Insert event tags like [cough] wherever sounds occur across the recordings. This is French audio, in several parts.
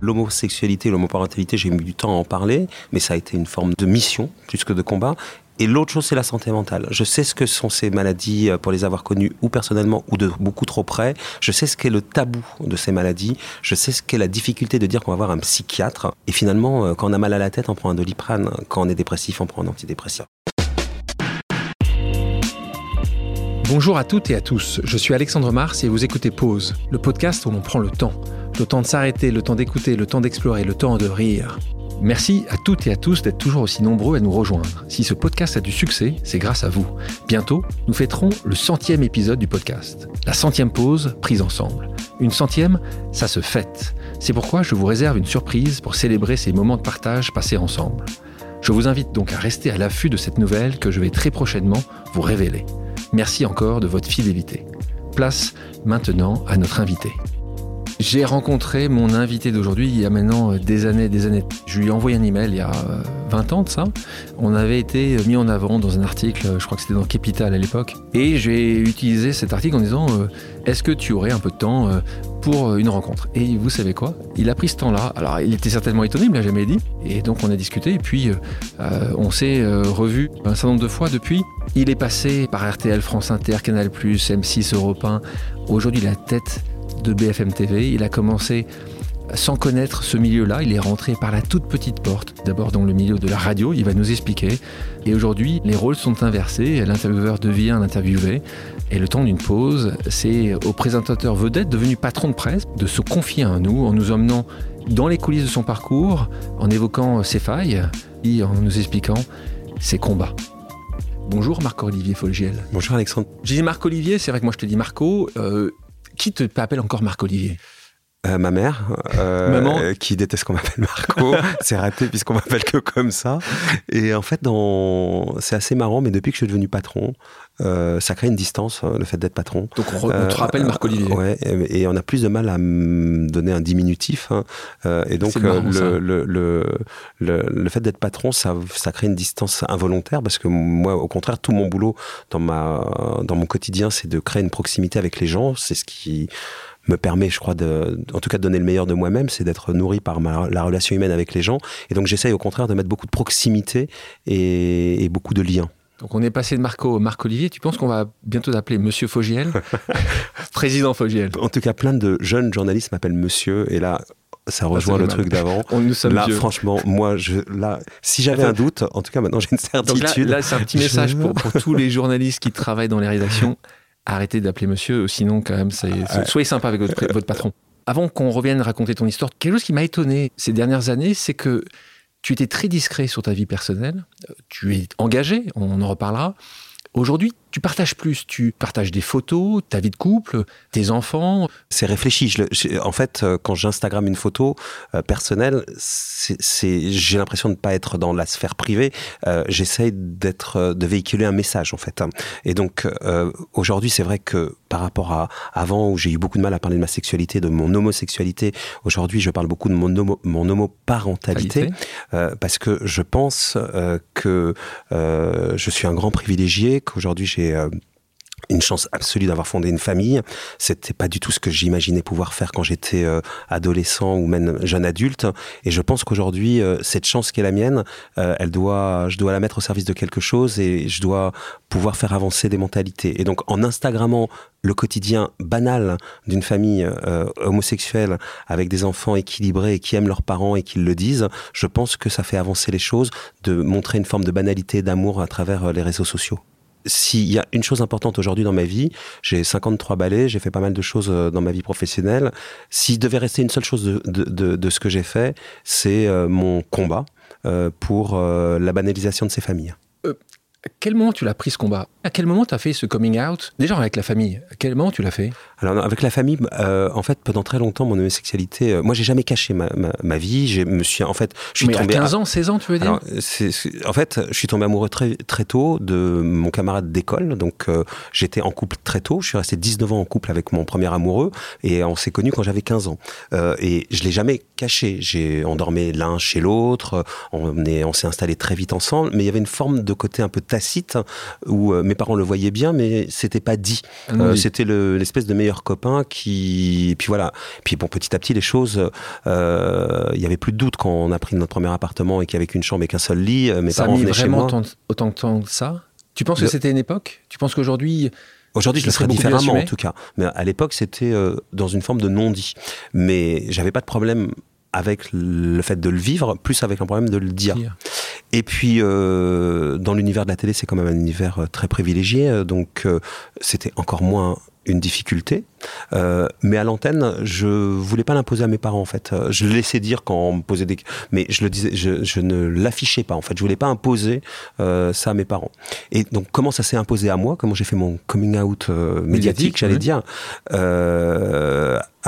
L'homosexualité, l'homoparentalité, j'ai mis du temps à en parler, mais ça a été une forme de mission plus que de combat. Et l'autre chose, c'est la santé mentale. Je sais ce que sont ces maladies euh, pour les avoir connues ou personnellement ou de beaucoup trop près. Je sais ce qu'est le tabou de ces maladies. Je sais ce qu'est la difficulté de dire qu'on va voir un psychiatre. Et finalement, euh, quand on a mal à la tête, on prend un doliprane. Quand on est dépressif, on prend un antidépresseur. Bonjour à toutes et à tous, je suis Alexandre Mars et vous écoutez Pause, le podcast où l'on prend le temps. Le temps de s'arrêter, le temps d'écouter, le temps d'explorer, le temps de rire. Merci à toutes et à tous d'être toujours aussi nombreux à nous rejoindre. Si ce podcast a du succès, c'est grâce à vous. Bientôt, nous fêterons le centième épisode du podcast. La centième pause prise ensemble. Une centième, ça se fête. C'est pourquoi je vous réserve une surprise pour célébrer ces moments de partage passés ensemble. Je vous invite donc à rester à l'affût de cette nouvelle que je vais très prochainement vous révéler. Merci encore de votre fidélité. Place maintenant à notre invité. J'ai rencontré mon invité d'aujourd'hui il y a maintenant des années, des années. Je lui ai envoyé un email il y a 20 euh, ans de ça. On avait été mis en avant dans un article, je crois que c'était dans Capital à l'époque. Et j'ai utilisé cet article en disant euh, Est-ce que tu aurais un peu de temps pour une rencontre? Et vous savez quoi? Il a pris ce temps-là. Alors il était certainement étonné, il me l'a jamais dit. Et donc on a discuté et puis on s'est revu un certain nombre de fois depuis. Il est passé par RTL, France Inter, Canal+, M6, Europe 1. Aujourd'hui, la tête de BFM TV. Il a commencé sans connaître ce milieu-là. Il est rentré par la toute petite porte, d'abord dans le milieu de la radio, il va nous expliquer. Et aujourd'hui, les rôles sont inversés. L'intervieweur devient l'interviewé. Et le temps d'une pause, c'est au présentateur vedette, devenu patron de presse, de se confier à nous en nous emmenant dans les coulisses de son parcours, en évoquant ses failles et en nous expliquant ses combats. Bonjour Marc-Olivier Folgiel. Bonjour Alexandre. Je dis Marc-Olivier, c'est vrai que moi je te dis Marco. Euh, qui te appelle encore Marc-Olivier? Euh, ma mère, euh, Maman. qui déteste qu'on m'appelle Marco, [laughs] c'est raté puisqu'on m'appelle que comme ça. Et en fait, dans... c'est assez marrant, mais depuis que je suis devenu patron, euh, ça crée une distance, hein, le fait d'être patron. Donc on, te rappelle Marc-Olivier. ouais, et, on a plus de mal à me donner un diminutif. Hein. et donc le, le, le, le, fait d'être patron, ça, ça crée une distance involontaire parce que moi, au contraire, tout mon boulot dans, ma, dans mon quotidien, c'est de créer une proximité avec les gens. C'est ce qui me permet, je crois, de, en tout cas de donner le meilleur de moi-même, c'est d'être nourri par la relation humaine avec les gens. Et donc j'essaye au contraire de mettre beaucoup de proximité et, beaucoup de liens. Donc on est passé de Marco Marc Olivier. Tu penses qu'on va bientôt t'appeler Monsieur Fogiel, [laughs] [laughs] président Fogiel En tout cas, plein de jeunes journalistes m'appellent Monsieur. Et là, ça ah, rejoint le truc d'avant. Là, franchement, moi, je, là, si j'avais un doute, en tout cas, maintenant j'ai une certitude. là, c'est un petit message pour, pour, [laughs] tous les journalistes qui travaillent dans les rédactions arrêtez d'appeler monsieur, sinon quand même, soyez sympa avec votre, votre patron. Avant qu'on revienne raconter ton histoire, quelque chose qui m'a étonné ces dernières années, c'est que tu étais très discret sur ta vie personnelle, tu es engagé, on en reparlera. Aujourd'hui, tu partages plus, tu partages des photos, ta vie de couple, tes enfants. C'est réfléchi. en fait, euh, quand j'instagramme une photo euh, personnelle, c'est, j'ai l'impression de ne pas être dans la sphère privée. Euh, j'essaye d'être, de véhiculer un message en fait. Et donc aujourd'hui, c'est vrai que par rapport à avant où j'ai eu beaucoup de mal à parler de ma sexualité, de mon homosexualité, aujourd'hui, je parle beaucoup de mon, homo, mon homoparentalité parce que je pense que je suis un grand privilégié, qu'aujourd'hui j'ai euh, une chance absolue d'avoir fondé une famille. C'était pas du tout ce que j'imaginais pouvoir faire quand j'étais euh, adolescent ou même jeune adulte. Et je pense qu'aujourd'hui, euh, cette chance qui est la mienne, elle doit, je dois la mettre au service de quelque chose et je dois pouvoir faire avancer des mentalités. Et donc, en Instagrammant le quotidien banal d'une famille homosexuelle avec des enfants équilibrés et qui aiment leurs parents et qui le disent, je pense que ça fait avancer les choses de montrer une forme de banalité, d'amour à travers les réseaux sociaux s'il y a une chose importante aujourd'hui dans ma vie, j'ai 53 ballets, j'ai fait pas mal de choses euh, dans ma vie professionnelle. S'il devait rester une seule chose de, ce que j'ai fait, c'est euh, mon combat euh, pour la banalisation de ces familles. À quel moment tu l'as pris ce combat? À quel moment tu as fait ce coming out? Déjà avec la famille, à quel moment tu l'as fait? Alors avec la famille, euh, en fait, pendant très longtemps, mon homosexualité, euh, moi j'ai jamais caché ma, ma, vie. Je me suis, en fait, je suis Mais tombé. À 15 ans, 16 ans, tu veux dire? Alors, En fait, je suis tombé amoureux très, très tôt de mon camarade d'école. Donc euh, j'étais en couple très tôt. Je suis resté 19 ans en couple avec mon premier amoureux et on s'est connus quand j'avais 15 ans. et je l'ai jamais caché. J'ai, on dormait l'un chez l'autre. On, est, on s'est installé très vite ensemble. Mais il y avait une forme de côté un peu tacite où mes parents le voyaient bien, mais c'était pas dit. Ah c'était l'espèce de meilleur copain qui, et puis voilà. Puis bon, petit à petit, les choses, il y avait plus de doute quand on a pris notre premier appartement et qu'il y avait qu'une chambre et qu'un seul lit. Mes ça parents venaient chez moi. autant, autant de temps que ça? Tu penses que c'était une époque? Tu penses qu'aujourd'hui Aujourd'hui, je le ferais différemment en tout cas. Mais à l'époque, c'était euh, dans une forme de non-dit. Mais j'avais pas de problème avec le fait de le vivre, plus avec un problème de le dire. Dire. Et puis, euh, dans l'univers de la télé, c'est quand même un univers euh, très privilégié, euh, donc euh, c'était encore moins une difficulté. Euh, mais à l'antenne, je voulais pas l'imposer à mes parents en fait. Je le laissais dire quand on me posait des, mais je le disais, je, je ne l'affichais pas en fait. Je voulais pas imposer ça à mes parents. Et donc comment ça s'est imposé à moi? Comment j'ai fait mon coming out médiatique, Médiatique, j'allais ouais. dire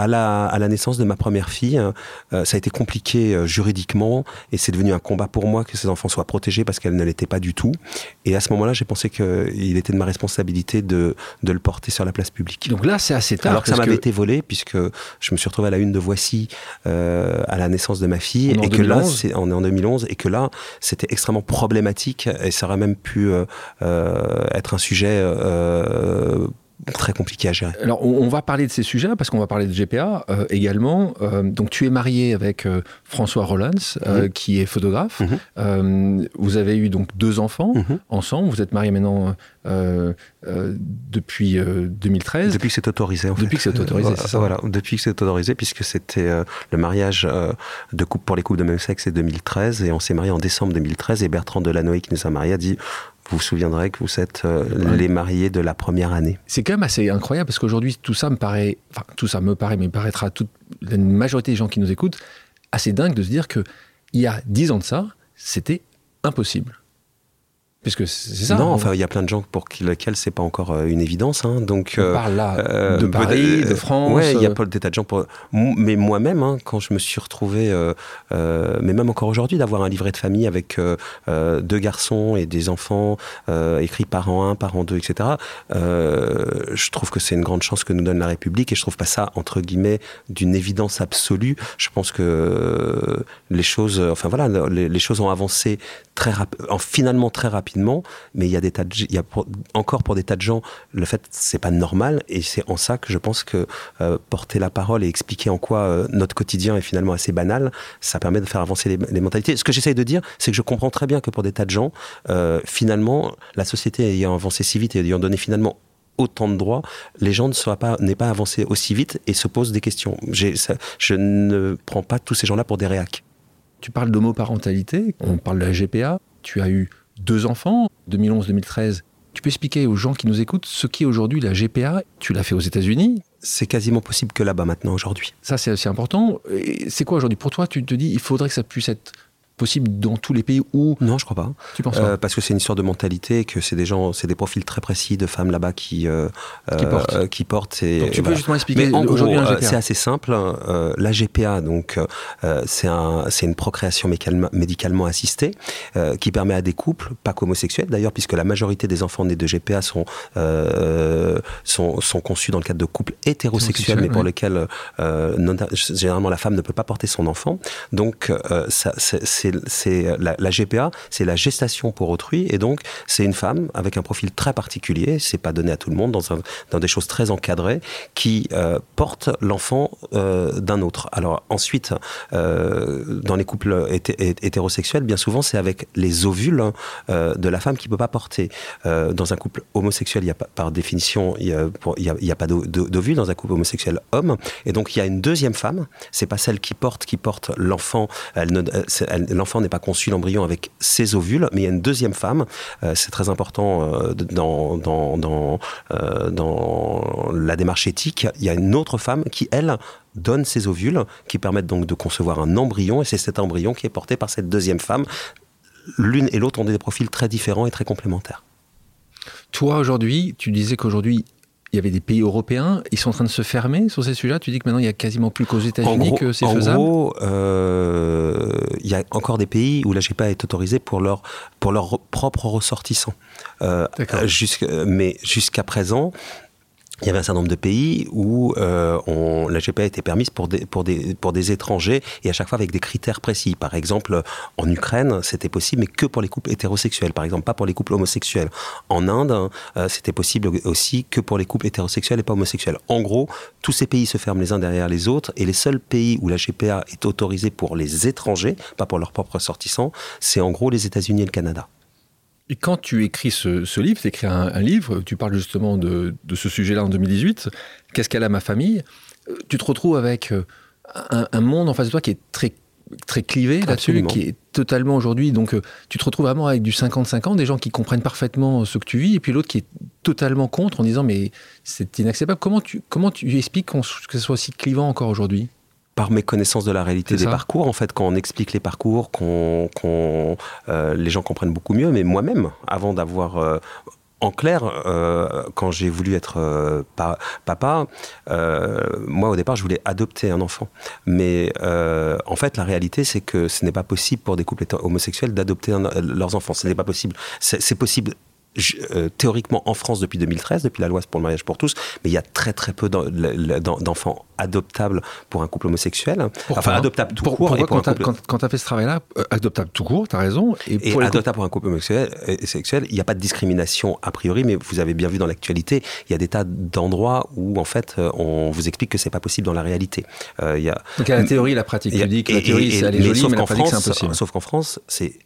à la à la naissance de ma première fille, euh, ça a été compliqué euh, juridiquement et c'est devenu un combat pour moi que ces enfants soient protégés parce qu'elles ne l'étaient pas du tout. Et à ce moment-là, j'ai pensé qu'il était de ma responsabilité de, de le porter sur la place publique. Donc là, c'est assez tard. Alors que ça m'avait été volé puisque je me suis retrouvé à la une de Voici euh, à la naissance de ma fille On et que là, 2011. c'est, on est en 2011 et que là, c'était extrêmement problématique et ça aurait même pu être un sujet très compliqué à gérer. Alors, on, on va parler de ces sujets parce qu'on va parler de GPA euh, également. Euh, donc, tu es marié avec euh, François Rollins, qui est photographe. Mhm. Vous avez eu donc deux enfants Mhm. ensemble. Vous êtes mariés maintenant depuis euh, 2013. Depuis que c'est autorisé, en fait. Depuis que c'est autorisé, c'est ça. Voilà, depuis que c'est autorisé, puisque c'était le mariage de couple pour les couples de même sexe, c'est 2013, et on s'est marié en décembre 2013, et Bertrand Delanoë, qui nous a mariés, a dit Vous vous souviendrez que vous êtes euh, Ouais. les mariés de la première année. C'est quand même assez incroyable parce qu'aujourd'hui, tout ça me paraît, enfin, tout ça me paraît, mais paraîtra à toute la majorité des gens qui nous écoutent, assez dingue de se dire que il y a dix ans de ça, c'était impossible. Puisque c'est ça. non, on- enfin, il y a plein de gens pour lesquels c'est pas encore euh, une évidence. hein, donc, on euh, parle là Euh, de Paris, de France. Ouais, il y a pas des tas de gens pour. Mais moi-même, hein, quand je me suis retrouvé, euh, mais même encore aujourd'hui, d'avoir un livret de famille avec deux garçons et des enfants écrits parent 1, parent 2, etc. je trouve que c'est une grande chance que nous donne la République et je trouve pas ça entre guillemets d'une évidence absolue. Je pense que les choses, enfin voilà, les, les choses ont avancé très rap- en- finalement très rapidement, mais il y a encore pour des tas de gens le fait c'est pas normal et c'est en ça que je pense que euh, porter la parole et expliquer en quoi euh, notre quotidien est finalement assez banal, ça permet de faire avancer les, mentalités. Ce que j'essaye de dire, c'est que je comprends très bien que pour des tas de gens, euh, finalement, la société ayant avancé si vite et ayant donné finalement autant de droits, les gens ne pas, pas avancé aussi vite et se posent des questions. Je ne prends pas tous ces gens-là pour des réacs. Tu parles d'homoparentalité, on parle de la GPA. Tu as eu deux enfants, 2011-2013. Tu peux expliquer aux gens qui nous écoutent ce qu'est aujourd'hui la GPA Tu l'as fait aux États-Unis? C'est quasiment possible que là-bas maintenant aujourd'hui. Ça, c'est important. C'est quoi aujourd'hui? Pour toi, tu te dis, il faudrait que ça puisse être possible dans tous les pays où Non, je crois pas. tu penses Euh, parce que c'est une histoire de mentalité, que c'est des gens, c'est des profils très précis de femmes là-bas qui euh, Qui euh, portent. euh, qui portent. Et, Donc tu et peux voilà. justement expliquer aujourd'hui euh, c'est assez simple. Euh, la GPA, donc, euh, c'est un, une procréation médicalement, assistée euh, qui permet à des couples, pas qu'homosexuels d'ailleurs, puisque la majorité des enfants nés de GPA sont euh, sont, sont conçus dans le cadre de couples hétérosexuels, mais pour lesquels euh, non- généralement la femme ne peut pas porter son enfant. Donc, euh, c'est, c'est, c'est la, GPA, c'est la gestation pour autrui, et donc c'est une femme avec un profil très particulier. C'est pas donné à tout le monde dans, dans des choses très encadrées qui euh, porte l'enfant euh, d'un autre. Alors ensuite, euh, dans les couples hété- hé- hétérosexuels, bien souvent c'est avec les ovules euh, de la femme qui peut pas porter. Euh, dans un couple homosexuel, y a par définition, il y a, pas d'o- d'o- d'ovules dans un couple homosexuel homme, et donc il y a une deuxième femme. C'est pas celle qui porte qui porte l'enfant. Euh, elle- L'enfant n'est pas conçu l'embryon avec ses ovules, mais il y a une deuxième femme. Euh, c'est très important euh, euh, dans la démarche éthique. Il y a une autre femme qui elle donne ses ovules, qui permettent donc de concevoir un embryon, et c'est cet embryon qui est porté par cette deuxième femme. L'une et l'autre ont des profils très différents et très complémentaires. Toi, aujourd'hui, tu disais qu'aujourd'hui, il y avait des pays européens, ils sont en train de se fermer sur ces sujets. Tu dis que maintenant, il y a quasiment plus qu'aux États-Unis que c'est en faisable. gros, euh, il y a encore des pays où la GPA est autorisée pour leur pour leurs propres ressortissants. Euh, mais jusqu'à présent. Il y avait un certain nombre de pays où euh, on, la GPA était permise pour des, pour, des, pour des étrangers et à chaque fois avec des critères précis. Par exemple, en Ukraine, c'était possible, mais que pour les couples hétérosexuels. Par exemple, pas pour les couples homosexuels. En Inde, euh, c'était possible aussi que pour les couples hétérosexuels et pas homosexuels. En gros, tous ces pays se ferment les uns derrière les autres et les seuls pays où la GPA est autorisée pour les étrangers, pas pour leurs propres sortissants, c'est en gros les États-Unis et le Canada. Et quand tu écris ce, livre, tu écris un, livre, tu parles justement de, ce sujet-là en 2018, Qu'est-ce qu'elle a ma famille? Euh, Tu te retrouves avec euh, un, monde en face de toi qui est très très clivé là-dessus, qui est totalement aujourd'hui. Donc, euh, tu te retrouves vraiment avec du 50-50, des gens qui comprennent parfaitement ce que tu vis, et puis l'autre qui est totalement contre en disant mais c'est inacceptable. Comment tu, comment tu expliques que ce soit si clivant encore aujourd'hui? Par mes connaissances de la réalité des parcours, en fait, quand on explique les parcours, qu'on, euh, les gens comprennent beaucoup mieux. Mais moi-même, avant d'avoir euh, en clair, euh, quand j'ai voulu être papa, moi au départ je voulais adopter un enfant. Mais en fait la réalité c'est que ce n'est pas possible pour des couples homosexuels d'adopter leurs enfants. Ce n'est pas possible. C'est possible théoriquement en France depuis 2013, depuis la loi pour le mariage pour tous, mais il y a très très peu d'enfants adoptables pour un couple homosexuel. enfin, adoptables tout court. Pourquoi quand tu as fait ce travail-là, euh, adoptable tout court, tu as raison. Et, pour adoptable pour un couple homosexuel, euh, il n'y a pas de discrimination a priori, mais vous avez bien vu dans l'actualité, il y a des tas d'endroits où en fait on vous explique que c'est pas possible dans la réalité. il y a, Donc il y a la théorie, la pratique. Tu dis que la théorie, c'est jolie, mais la pratique, c'est impossible. Sauf qu'en France, c'est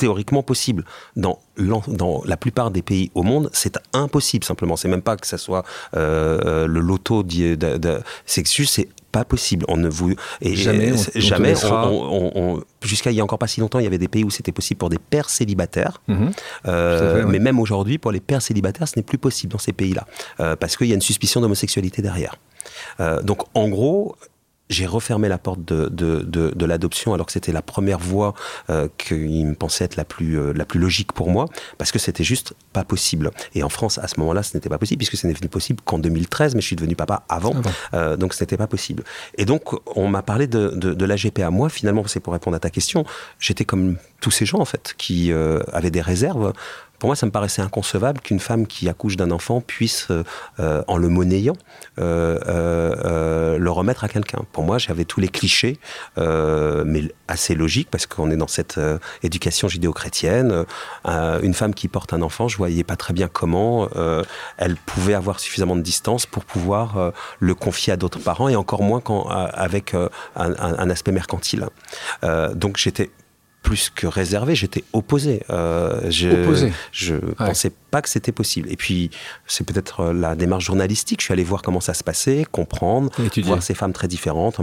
théoriquement possible. Dans, dans la plupart des pays au monde, c'est impossible simplement. C'est même pas que ça soit euh, le loto de, de, sexus, c'est pas possible. On ne vous et jamais, on, jamais. Jusqu'à il y a encore pas si longtemps, il y avait des pays où c'était possible pour des pères célibataires, mhm. euh, mais même aujourd'hui, pour les pères célibataires, ce n'est plus possible dans ces pays-là euh, parce qu'il y a une suspicion d'homosexualité derrière. donc, en gros, j'ai refermé la porte de, de, de, de l'adoption alors que c'était la première voie euh, qu'il me pensait être la plus, euh, la plus logique pour moi, parce que c'était juste pas possible. Et en France, à ce moment-là, ce n'était pas possible, puisque ce n'est devenu possible qu'en 2013, mais je suis devenu papa avant, euh, donc ce n'était pas possible. Et donc, on m'a parlé de, de, de la GPA. Moi, finalement, c'est pour répondre à ta question, j'étais comme tous ces gens, en fait, qui euh, avaient des réserves pour moi, ça me paraissait inconcevable qu'une femme qui accouche d'un enfant puisse, euh, euh, en le monnayant, euh, le remettre à quelqu'un. Pour moi, j'avais tous les clichés, mais assez logiques, parce qu'on est dans cette éducation judéo-chrétienne. une femme qui porte un enfant, je voyais pas très bien comment elle pouvait avoir suffisamment de distance pour pouvoir le confier à d'autres parents, et encore moins quand, avec un, un, aspect mercantile. donc j'étais plus que réservé, j'étais opposé. Euh, je opposé. je pensais pas que c'était possible. Et puis, c'est peut-être euh, la démarche journalistique. Je suis allé voir comment ça se passait, comprendre, voir ces femmes très différentes.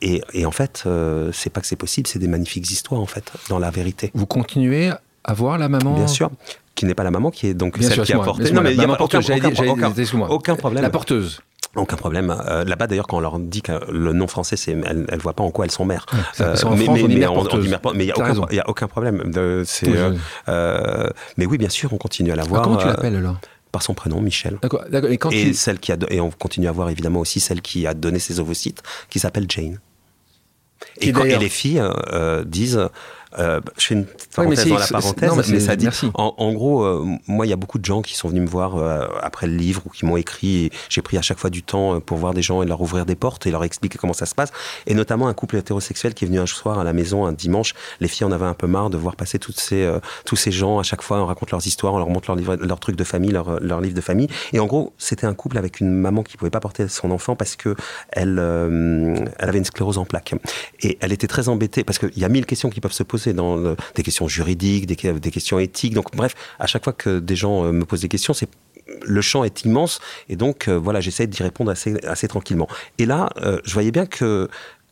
Et, et en fait, euh, c'est pas que c'est possible, c'est des magnifiques histoires, en fait, dans la vérité. Vous continuez à voir la maman Bien sûr qui n'est pas la maman, qui est donc celle qui a porté. Non, mais il n'y a aucun, aucun, aucun, problème. La porteuse. Aucun problème. Euh, là-bas, d'ailleurs, quand on leur dit que le nom français, c'est, elles, ne voient pas en quoi elles sont mères. Euh, mais, mais, mais, mais il n'y a, aucun problème. De, euh, mais oui, bien sûr, on continue à la voir. Ah, comment tu l'appelles là par son prénom, Michel. D'accord. Et, quand et celle qui a et on continue à voir évidemment aussi celle qui a donné ses ovocytes, qui s'appelle Jane. Et, quand, et les filles disent euh, je fais une parenthèse dans la parenthèse, mais, ça dit. En, gros, euh, moi, il y a beaucoup de gens qui sont venus me voir euh, après le livre ou qui m'ont écrit. J'ai pris à chaque fois du temps pour voir des gens et leur ouvrir des portes et leur expliquer comment ça se passe. Et notamment un couple hétérosexuel qui est venu un soir à la maison un dimanche. Les filles en avaient un peu marre de voir passer toutes ces, tous ces gens. À chaque fois, on raconte leurs histoires, on leur montre leurs leur trucs de famille, leurs leur livres de famille. Et en gros, c'était un couple avec une maman qui pouvait pas porter son enfant parce que elle, elle avait une sclérose en plaques. Et elle était très embêtée parce qu'il y a mille questions qui peuvent se poser dans des questions juridiques, des, questions éthiques. Donc bref, à chaque fois que des gens euh, me posent des questions, c'est le champ est immense et donc euh, voilà, j'essaie d'y répondre assez, assez tranquillement. Et là, euh, je voyais bien que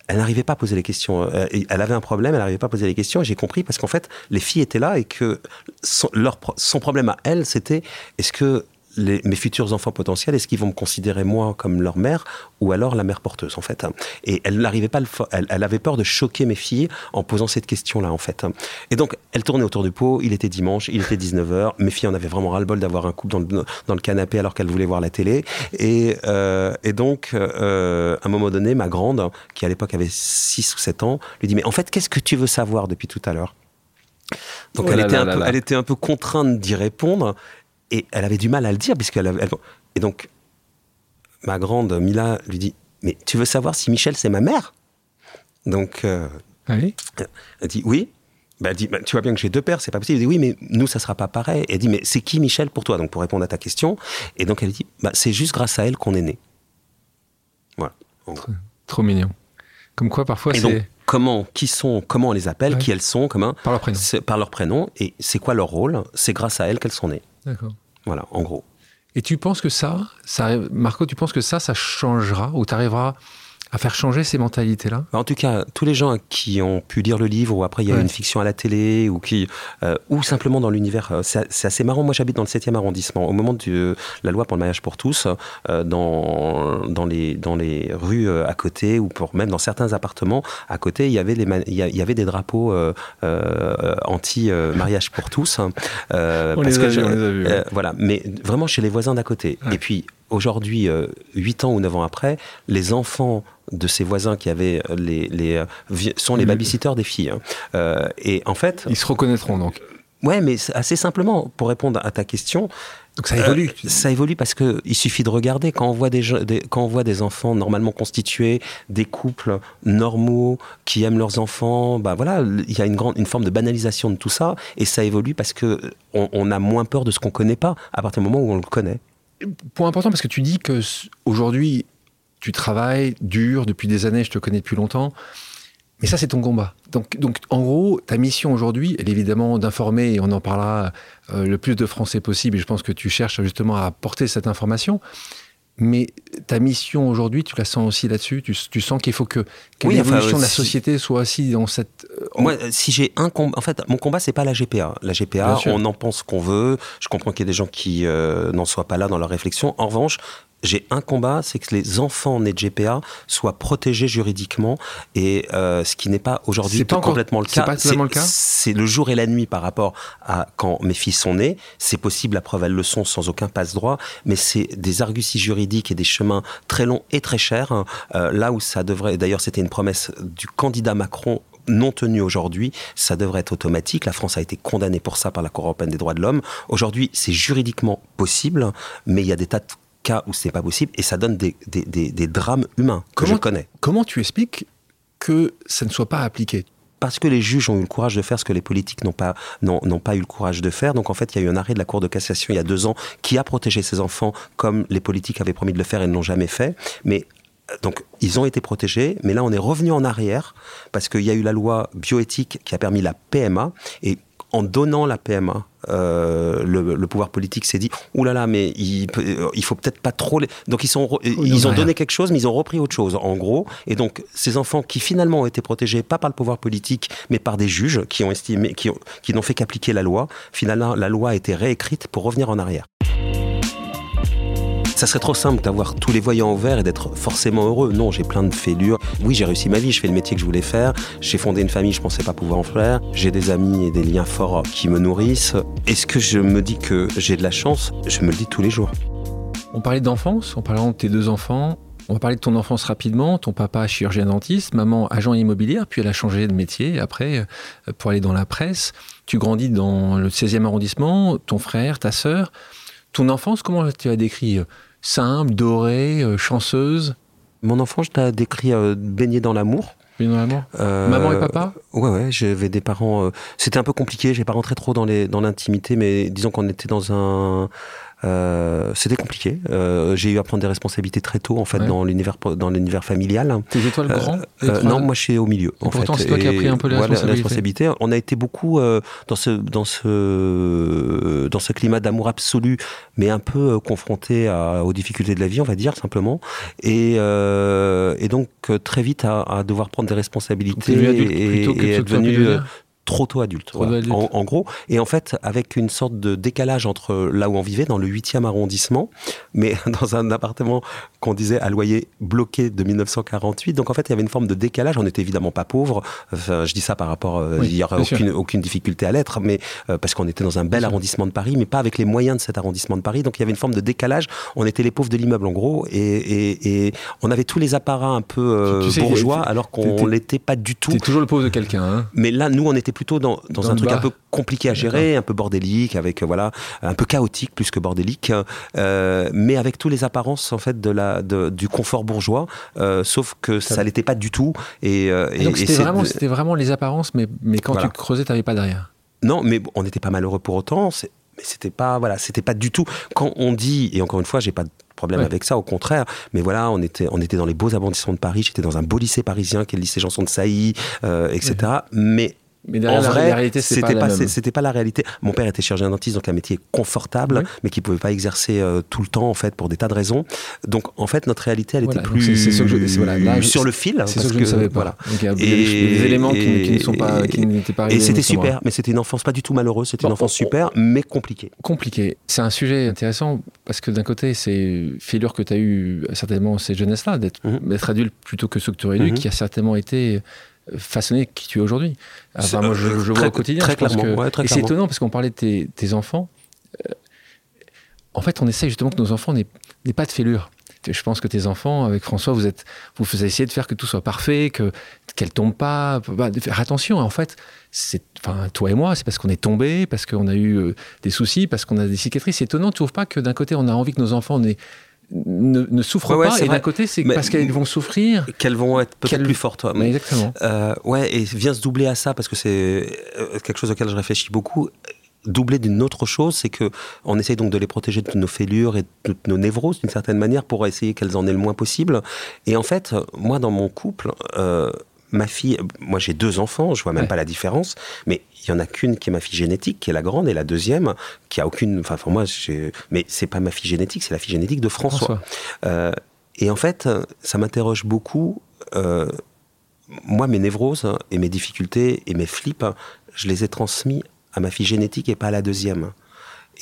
elle n'arrivait pas à poser les questions. Elle avait un problème, elle n'arrivait pas à poser les questions. Et j'ai compris parce qu'en fait, les filles étaient là et que son, son problème à elle, c'était est-ce que mes futurs enfants potentiels, est-ce qu'ils vont me considérer moi comme leur mère ou alors la mère porteuse en fait? Et elle n'arrivait pas, elle, elle, avait peur de choquer mes filles en posant cette question-là en fait. Et donc elle tournait autour du pot. Il était dimanche, il était 19h. Mes filles en avaient vraiment ras-le-bol d'avoir un couple dans le, dans le canapé alors qu'elles voulaient voir la télé. Et, euh, et donc euh, à un moment donné, ma grande, qui à l'époque avait 6 ou 7 ans, lui dit mais en fait qu'est-ce que tu veux savoir depuis tout à l'heure? Donc oh elle, était un peu, elle était un peu contrainte d'y répondre et elle avait du mal à le dire, puisqu'elle avait. Et donc, ma grande Mila lui dit Mais tu veux savoir si Michel, c'est ma mère? Donc, euh, Allez. elle dit Oui. Bah, elle dit Bah, Tu vois bien que j'ai deux pères, c'est pas possible. Elle dit Oui, mais nous, ça sera pas pareil. Elle dit Mais c'est qui Michel pour toi? Donc, pour répondre à ta question. Et donc, elle dit bah, C'est juste grâce à elle qu'on est né. Voilà. Trop mignon. Comme quoi, parfois, c'est comment, qui sont, comment on les appelle, Ouais. qui elles sont, comment, par leur prénom. par leur prénom, et c'est quoi leur rôle? C'est grâce à elles qu'elles sont nées. D'accord. Voilà, en gros. Et tu penses que ça, ça, Marco, tu penses que ça, ça changera ou tu arriveras à faire changer ces mentalités-là? Bah, En tout cas, tous les gens qui ont pu lire le livre, ou après il y a Ouais. une fiction à la télé, ou qui, euh, ou simplement dans l'univers, euh, c'est assez marrant. Moi, j'habite dans le 7e arrondissement. Au moment de la loi pour le mariage pour tous, euh, dans dans les dans les rues euh, à côté, ou pour même dans certains appartements à côté, il y avait les il y, avait des drapeaux euh, euh, anti euh, mariage pour tous. euh, On parce les que a je- on les a ouais. euh, voilà, mais vraiment chez les voisins d'à côté. Ouais. Et puis aujourd'hui, euh, 8 ans ou 9 ans après, les enfants de ces voisins qui avaient euh, les, les euh, sont les Le- babysitters des filles. hein. Euh, et en fait, Ils se reconnaîtront donc. ouais, mais assez simplement pour répondre à ta question, Donc ça évolue. euh, ça évolue parce que il suffit de regarder quand on voit des, quand on voit des enfants normalement constitués, des couples normaux qui aiment leurs enfants, bah voilà, il y a une grande une forme de banalisation de tout ça et ça évolue parce que on, on a moins peur de ce qu'on connaît pas à partir du moment où on le connaît. Point important parce que tu dis que aujourd'hui, tu travailles dur depuis des années, je te connais depuis longtemps. Mais ça, c'est ton combat. Donc, donc, en gros, ta mission aujourd'hui, elle est évidemment d'informer, et on en parlera euh, le plus de Français possible, et je pense que tu cherches justement à apporter cette information. Mais ta mission aujourd'hui, tu la sens aussi là-dessus? Tu, tu sens qu'il faut que, que Oui, enfin, l'évolution de la si- société soit aussi dans cette... euh, en- Moi, si j'ai un combat, en fait, mon combat, c'est pas la GPA. La GPA, on en pense qu'on veut. Je comprends qu'il y a des gens qui euh, n'en soient pas là dans leur réflexion. En revanche, j'ai un combat, c'est que les enfants nés de GPA soient protégés juridiquement, et euh, ce qui n'est pas aujourd'hui C'est pas complètement le c'est cas. pas totalement le cas C'est le jour et la nuit par rapport à quand mes filles sont nées. C'est possible, la preuve, elles le sont sans aucun passe-droit, mais c'est des arguties juridiques et des chemins très longs et très chers. hein. Euh, là où ça devrait, d'ailleurs, c'était une promesse du candidat Macron non tenue aujourd'hui, ça devrait être automatique. La France a été condamnée pour ça par la Cour européenne des droits de l'homme. Aujourd'hui, c'est juridiquement possible, mais il y a des tas de cas où c'est pas possible et ça donne des, des, des, des drames humains que Comment- je connais. Comment tu expliques que ça ne soit pas appliqué? Parce que les juges ont eu le courage de faire ce que les politiques n'ont pas, n'ont, n'ont pas eu le courage de faire. Donc en fait, il y a eu un arrêt de la Cour de cassation il y a deux ans qui a protégé ces enfants comme les politiques avaient promis de le faire et ne l'ont jamais fait. Mais euh, donc, ils ont été protégés, mais là, on est revenu en arrière parce qu'il y a eu la loi bioéthique qui a permis la PMA et en donnant la PMA, euh, le, le pouvoir politique s'est dit Ouh là là, mais il, euh, il faut peut-être pas trop. les- Donc ils sont, ont donné quelque chose, mais ils ont repris autre chose, en gros. Et donc ces enfants qui finalement ont été protégés pas par le pouvoir politique, mais par des juges qui ont estimé, qui, ont- qui n'ont fait qu'appliquer la loi. Finalement, la loi a été réécrite pour revenir en arrière. Ça serait trop simple d'avoir tous les voyants au vert et d'être forcément heureux. Non, j'ai plein de fêlures. Oui, j'ai réussi ma vie, je fais le métier que je voulais faire. J'ai fondé une famille, je pensais pas pouvoir en faire. J'ai des amis et des liens forts qui me nourrissent. Est-ce que je me dis que j'ai de la chance? Je me le dis tous les jours. On parlait d'enfance, en parlant de tes deux enfants. On va parler de ton enfance rapidement. Ton papa chirurgien dentiste, maman agent immobilière, puis elle a changé de métier après euh, pour aller dans la presse. Tu grandis dans le 16e arrondissement, ton frère, ta sœur. Ton enfance, comment tu l'as décrit Simple, dorée, euh, chanceuse Mon enfant, je t'ai décrit euh, baigné dans l'amour. Bien dans l'amour Euh, Maman et papa? Ouais, ouais, j'avais des parents. euh, C'était un peu compliqué, j'ai pas rentré trop dans l'intimité, mais disons qu'on était dans un. Euh, C'était compliqué. Euh, j'ai eu à prendre des responsabilités très tôt, en fait, Ouais. dans l'univers dans l'univers familial. Tes étoiles Euh, Euh, étoiles- non, moi je suis au milieu. Et en pourtant, c'est toi qui as Et pris un peu les voilà, responsabilités. On a été beaucoup dans ce dans ce dans ce climat d'amour absolu, mais un peu confronté à- aux difficultés de la vie, on va dire simplement. Et, et donc très vite à, à devoir prendre des responsabilités et, plutôt que et de être devenu trop tôt adulte, Trop voilà, adulte. En, en gros. Et en fait, avec une sorte de décalage entre là où on vivait, dans le 8e arrondissement, mais [laughs] dans un appartement qu'on disait à loyer bloqué de 1948. Donc en fait, il y avait une forme de décalage. On n'était évidemment pas pauvres. Enfin, je dis ça par rapport, euh, Oui, il n'y aurait aucune, aucune difficulté à l'être, mais euh, parce qu'on était dans un bel arrondissement de Paris, mais pas avec les moyens de cet arrondissement de Paris. Donc il y avait une forme de décalage. On était les pauvres de l'immeuble en gros, et, et- et on avait tous les apparats un peu euh, Tu sais, bourgeois, alors qu'on l'était pas du tout. T'es toujours le pauvre de quelqu'un. Hein Mais là, nous, on était plutôt dans, dans, un truc un peu compliqué à gérer, un peu bordélique, avec voilà, un peu chaotique plus que bordélique, mais avec tous les apparences en fait de la de, du confort bourgeois, sauf que ça, ça l'était pas du tout. Et, et donc c'était vraiment, les apparences, mais mais quand tu creusais, t'avais pas derrière. Non, mais on n'était pas malheureux pour autant. Mais c'était pas voilà, c'était pas du tout. Quand on dit et encore une fois, j'ai pas de problème avec ça, au contraire. Mais voilà, on était on était dans les beaux arrondissements de Paris. J'étais dans un beau lycée parisien qui est le lycée Janson de Sailly, euh, etc. Mais mais en vrai, la réalité, c'était pas, pas la réalité. Mon père était chirurgien dentiste, donc un métier confortable, mais qui pouvait pas exercer euh, tout le temps en fait pour des tas de raisons. Donc en fait, notre réalité, elle était plus sur le fil. C'est ce que, je ne savais pas. Voilà. Donc, il y a des éléments qui, ne sont pas, n'étaient pas. Et c'était super, mais c'était une enfance pas du tout malheureuse. C'était une enfance super, mais compliquée. Compliquée. C'est un sujet intéressant parce que d'un côté, c'est figure que tu as eu certainement ces jeunesses-là mhm. d'être adulte plutôt que ce que tu aurais dû, qui a certainement été façonner qui tu es aujourd'hui. Enfin, moi, je, je vois au quotidien. Très clairement. et c'est étonnant parce qu'on parlait de tes, enfants. Euh, en fait, on essaye justement que nos enfants n'aient pas de fêlure. Je pense que tes enfants, avec François, vous êtes, vous essayez de faire que tout soit parfait, que qu'elles tombent pas, bah, de faire attention. En fait, c'est, enfin, toi et moi, c'est parce qu'on est tombé, parce qu'on a eu euh, des soucis, parce qu'on a des cicatrices. C'est étonnant, tu trouves pas que d'un côté, on a envie que nos enfants n'aient ne, souffrent pas. et d'un côté, c'est parce qu'elles vont souffrir. Qu'elles vont être peut-être plus fortes. exactement. Euh, ouais, et vient se doubler à ça, parce que c'est euh, quelque chose auquel je réfléchis beaucoup doubler d'une autre chose, c'est que on essaye donc de les protéger de nos fêlures et de nos névroses d'une certaine manière pour essayer qu'elles en aient le moins possible. Et en fait, moi dans mon couple, euh, ma fille, moi j'ai deux enfants, je vois même pas la différence, mais il y en a qu'une qui est ma fille génétique, qui est la grande, et la deuxième qui a aucune. Enfin, pour moi, mais c'est pas ma fille génétique, c'est la fille génétique de François. Euh, et en fait, ça m'interroge beaucoup. Euh, moi, mes névroses et mes difficultés et mes flips, je les ai transmis à ma fille génétique et pas à la deuxième.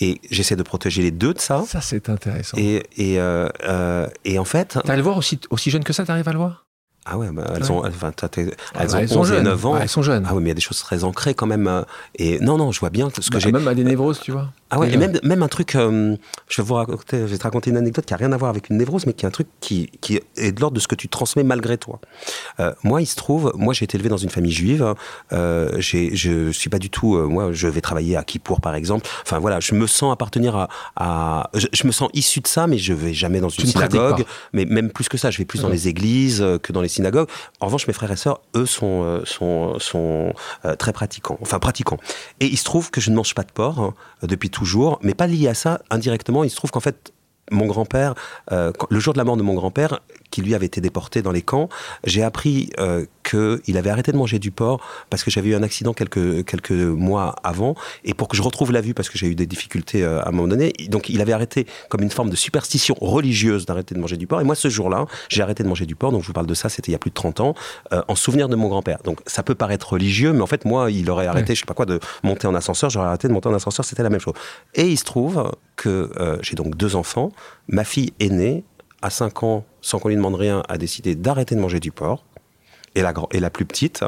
Et j'essaie de protéger les deux de ça. Ça, c'est intéressant. Et, et, euh, et en fait. T'as le voir aussi, aussi jeune que ça, t'arrives à le voir? Ah ouais, bah, elles, Ont, enfin, elles, elles ont 11 et 9 ans. elles sont jeunes. Ah oui, mais il y a des choses très ancrées quand même. Euh, et non, non, je vois bien ce que bah, j'ai. Même à des névroses, tu vois. Ah ouais, et même, même un truc, euh, je vais vous raconter, je vais te raconter une anecdote qui a rien à voir avec une névrose, mais qui est un truc qui, qui est de l'ordre de ce que tu transmets malgré toi. Euh, moi, il se trouve, moi j'ai été élevé dans une famille juive, euh, je suis pas du tout, moi je vais travailler à Kippour par exemple, enfin voilà, je me sens appartenir à, à je, me sens issu de ça, mais je vais jamais dans une synagogue, mais même plus que ça, je vais plus dans les églises que dans les synagogues. En revanche, mes frères et sœurs, eux, sont, sont, sont très pratiquants, enfin pratiquants. Et il se trouve que je ne mange pas de porc hein, depuis toujours, mais pas lié à ça, indirectement, il se trouve qu'en fait, mon grand-père, euh, le jour de la mort de mon grand-père, qui lui avait été déporté dans les camps, j'ai appris euh, qu'il avait arrêté de manger du porc parce que j'avais eu un accident quelques, quelques mois avant, et pour que je retrouve la vue, parce que j'ai eu des difficultés euh, à un moment donné, donc il avait arrêté comme une forme de superstition religieuse d'arrêter de manger du porc, et moi ce jour-là, j'ai arrêté de manger du porc, donc je vous parle de ça, c'était il y a plus de 30 ans, en souvenir de mon grand-père. Donc ça peut paraître religieux, mais en fait moi, il aurait arrêté, je sais pas quoi, de monter en ascenseur, j'aurais arrêté de monter en ascenseur, c'était la même chose. Et il se trouve que j'ai donc deux enfants, Ma fille aînée, à 5 ans, sans qu'on lui demande rien, a décidé d'arrêter de manger du porc. Et la, et la plus petite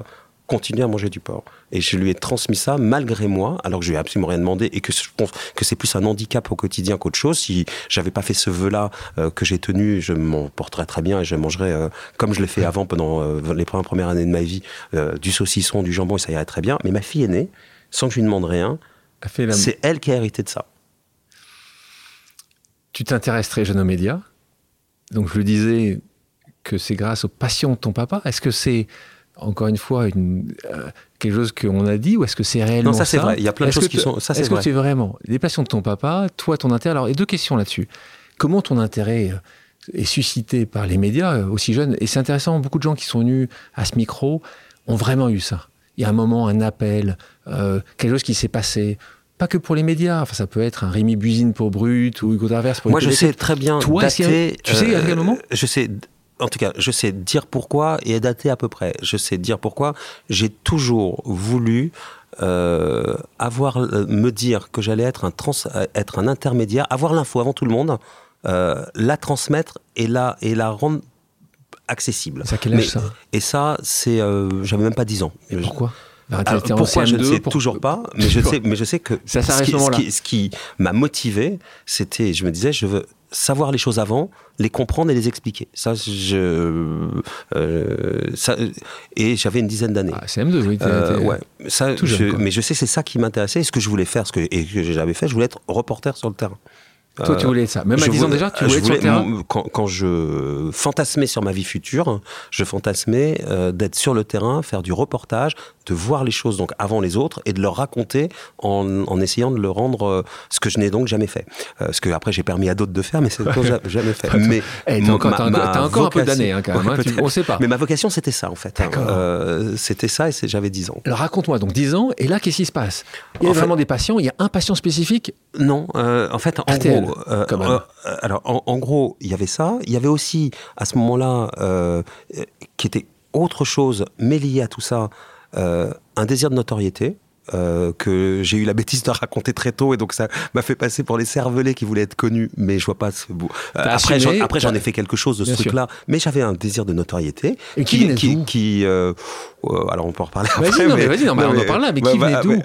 continue à manger du porc. Et je lui ai transmis ça malgré moi, alors que je lui ai absolument rien demandé et que je pense que c'est plus un handicap au quotidien qu'autre chose. Si j'avais pas fait ce vœu-là euh, que j'ai tenu, je m'en porterais très bien et je mangerais euh, comme je l'ai fait avant pendant euh, les premières, premières années de ma vie, du saucisson, du jambon et ça irait très bien. Mais ma fille aînée, sans que je lui demande rien, c'est elle qui a hérité de ça tu t'intéresses très jeune aux médias. Donc je le disais que c'est grâce aux passions de ton papa? Est-ce que c'est encore une fois une, euh, quelque chose qu'on a dit ou est-ce que c'est réellement Non, ça c'est vrai. Il y a plein de choses qui sont. Ça c'est Est-ce que c'est vraiment les passions de ton papa, toi ton intérêt? Alors, a deux questions là-dessus. Comment ton intérêt euh, est suscité par les médias euh, aussi jeunes? Et c'est intéressant. Beaucoup de gens qui sont venus à ce micro ont vraiment eu ça. Il y a un moment, un appel, quelque chose qui s'est passé pas que pour les médias. Enfin, ça peut être un Rémi Buzine pour Brut ou Hugo Travers pour Moi, je sais très bien Toi, dater. Tu sais à quel moment euh, Je sais. En tout cas, je sais dire pourquoi et dater à peu près. Je sais dire pourquoi. J'ai toujours voulu euh, avoir euh, me dire que j'allais être un trans, être un intermédiaire, avoir l'info avant tout le monde, la transmettre et la et la rendre accessible. Ça quel âge ça? Et ça, c'est j'avais même pas 10 ans. pourquoi? Pourquoi je ne sais toujours pas, [laughs] mais je sais, mais je sais que ce qui, m'a motivé, c'était, je me disais, je veux savoir les choses avant, les comprendre et les expliquer. Ça, je, euh, ça, et j'avais une dizaine d'années. Ah, CM2, oui. Euh, ouais, ça, je, mais je sais que c'est ça qui m'intéressait. Et ce que je voulais faire, ce que, et que j'ai jamais fait, je voulais être reporter sur le terrain. Toi, tu voulais ça. Même à 10 ans déjà, tu voulais, être sur le terrain quand, quand, je fantasmais sur ma vie future, je fantasmais euh, d'être sur le terrain, faire du reportage, de voir les choses donc avant les autres et de leur raconter en, en essayant de le rendre euh, ce que je n'ai donc jamais fait. Euh, ce que après j'ai permis à d'autres de faire, mais c'est [laughs] jamais fait. mais hey, t'as encore, as encore un peu d'années hein, quand même. Hein, tu, on sait pas. Mais ma vocation c'était ça en fait. Hein. Euh, c'était ça et j'avais 10 ans. Alors raconte-moi donc 10 ans et là qu'est-ce qui se passe? Il y a vraiment des patients. Il y a un patient spécifique? Non, en fait en gros. alors en, en, gros il y avait ça. Il y avait aussi à ce moment-là qui était autre chose, mais lié à tout ça, un désir de notoriété. Euh, que j'ai eu la bêtise de raconter très tôt et donc ça m'a fait passer pour les cervelets qui voulaient être connus mais je vois pas ce bout. Euh, après j'en, après j'en ai fait quelque chose de ce truc là mais j'avais un désir de notoriété et qui qui, qui euh, euh, alors on peut en reparler vas-y, après non mais, vas-y non, mais, on en parle là mais qui venait d'où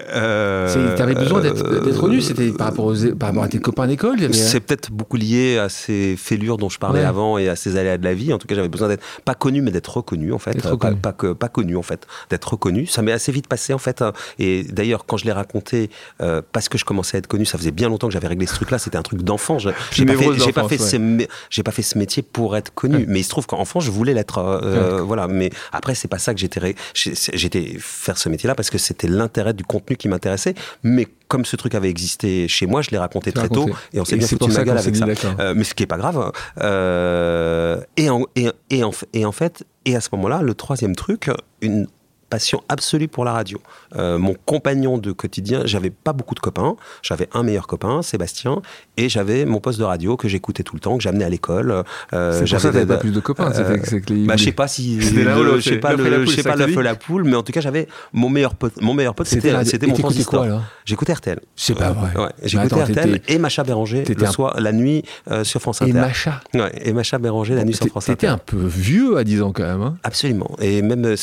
t'avais besoin d'être, d'être connu c'était par rapport, aux, par rapport à tes copains d'école avait... c'est peut-être beaucoup lié à ces fêlures dont je parlais ouais. avant et à ces aléas de la vie. En tout cas j'avais besoin d'être pas connu mais d'être reconnu en fait. Pas, pas, pas, pas, connu en fait. D'être reconnu. Ça m'est assez vite passé en fait et d'ailleurs quand je l'ai raconté euh, parce que je commençais à être connu. Ça faisait bien longtemps que j'avais réglé ce truc-là. C'était un truc d'enfant. J'ai pas, fait, pas, fait ouais. ce, pas fait ce métier pour être connu. Ouais. Mais il se trouve qu'enfant, je voulais l'être. Euh, ouais. Voilà. Mais après, c'est pas ça que j'étais. J'étais faire ce métier-là parce que c'était l'intérêt du contenu qui m'intéressait. Mais comme ce truc avait existé chez moi, je l'ai raconté très raconté. tôt et on s'est bien foutu ma gueule avec ça. Euh, mais ce qui est pas grave. Euh, et, en, et, et, en, et en fait, et à ce moment-là, le troisième truc, une passion absolue pour la radio. Euh, mon compagnon de quotidien, j'avais pas beaucoup de copains. J'avais un meilleur copain, Sébastien, et j'avais mon poste de radio que j'écoutais tout le temps, que j'amenais à l'école. Euh, c'est pour ça que pas plus de copains. Euh, c'est que les... bah, je sais pas si, [laughs] je sais pas le, je sais pas l'œuf la poule, mais en tout cas j'avais mon meilleur pote. Mon meilleur pote, c'était c'était mon transistor. J'écoutais RTL. C'est pas vrai. Ouais, j'écoutais RTL et Macha Béranger le soir, la nuit sur France Inter. Et Macha? Ouais, et Macha Béranger la nuit sur France Inter. T'étais un peu vieux à 10 ans quand même. Absolument. Et même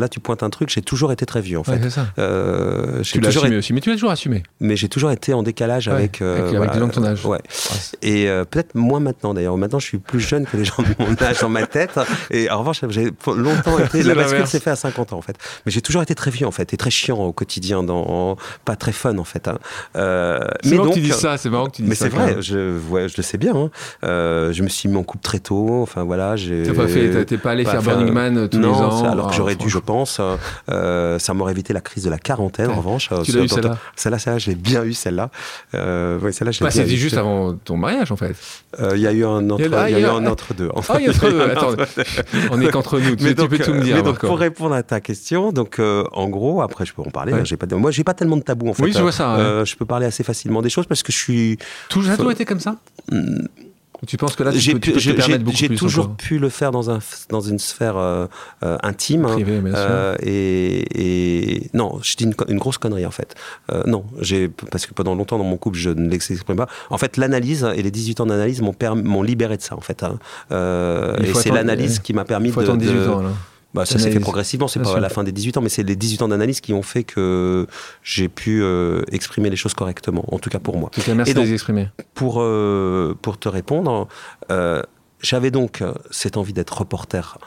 là tu pointes un truc, j'ai toujours été très vieux en fait. Ouais, ça. Euh, tu l'as assumé été... aussi, mais tu l'as toujours assumé. Mais j'ai toujours été en décalage ouais, avec. Euh, avec, voilà, avec ton âge. Ouais. Et euh, peut-être moins maintenant d'ailleurs. Maintenant, je suis plus jeune que les gens de mon âge dans ma tête. Et en revanche, j'ai longtemps été. la bascule s'est fait à 50 ans en fait. Mais j'ai toujours été très vieux en fait et très chiant au quotidien, dans, pas très fun en fait. Hein. Euh, c'est marrant donc, que tu dis ça. C'est marrant que tu dis mais ça. Mais c'est vrai. Je, ouais, je le sais bien. Hein. je me suis mis en couple très tôt. Enfin voilà. T'as pas fait. T'es pas allé faire Burning Man tous les ans. Alors que j'aurais dû, je pense. Ça m'aurait évité la crise de la quarantaine en revanche. Tu l'as eu celle-là? Celle-là, celle-là, j'ai bien eu celle-là. Euh, ouais, celle-là, bah, C'était juste avant ton mariage, en fait. Il euh, y a eu un entre, il y a, il y a eu un entre deux. Ah, il y a entre deux. Attends, [laughs] on est qu'entre nous. Tu, donc, tu peux tout me dire. Mais donc, pour répondre à ta question, donc euh, en gros, après, je peux en parler. Ouais. J'ai pas, moi, j'ai pas tellement de tabou en fait. Oui, je vois ça. Euh, je peux parler assez facilement des choses parce que je suis. Tout ça a toujours été comme ça? Tu penses que là, tu peux, tu peux te J'ai toujours encore. pu le faire dans, un, dans une sphère euh, euh, intime. Privé, bien euh, et, et, non, je dis une, une, grosse connerie en fait. Non, j'ai parce que pendant longtemps dans mon couple, je ne l'exprime pas. En fait, l'analyse et les 18 ans d'analyse m'ont libéré de ça en fait. Hein. et c'est l'analyse qui m'a permis de. 18 de ans. Bah, ça s'est fait progressivement, c'est pas à la fin des 18 ans, mais c'est les 18 ans d'analyse qui ont fait que j'ai pu euh, exprimer les choses correctement, en tout cas pour moi. Donc, merci Et donc, de les exprimer. Pour, euh, pour te répondre, euh, j'avais donc cette envie d'être reporter.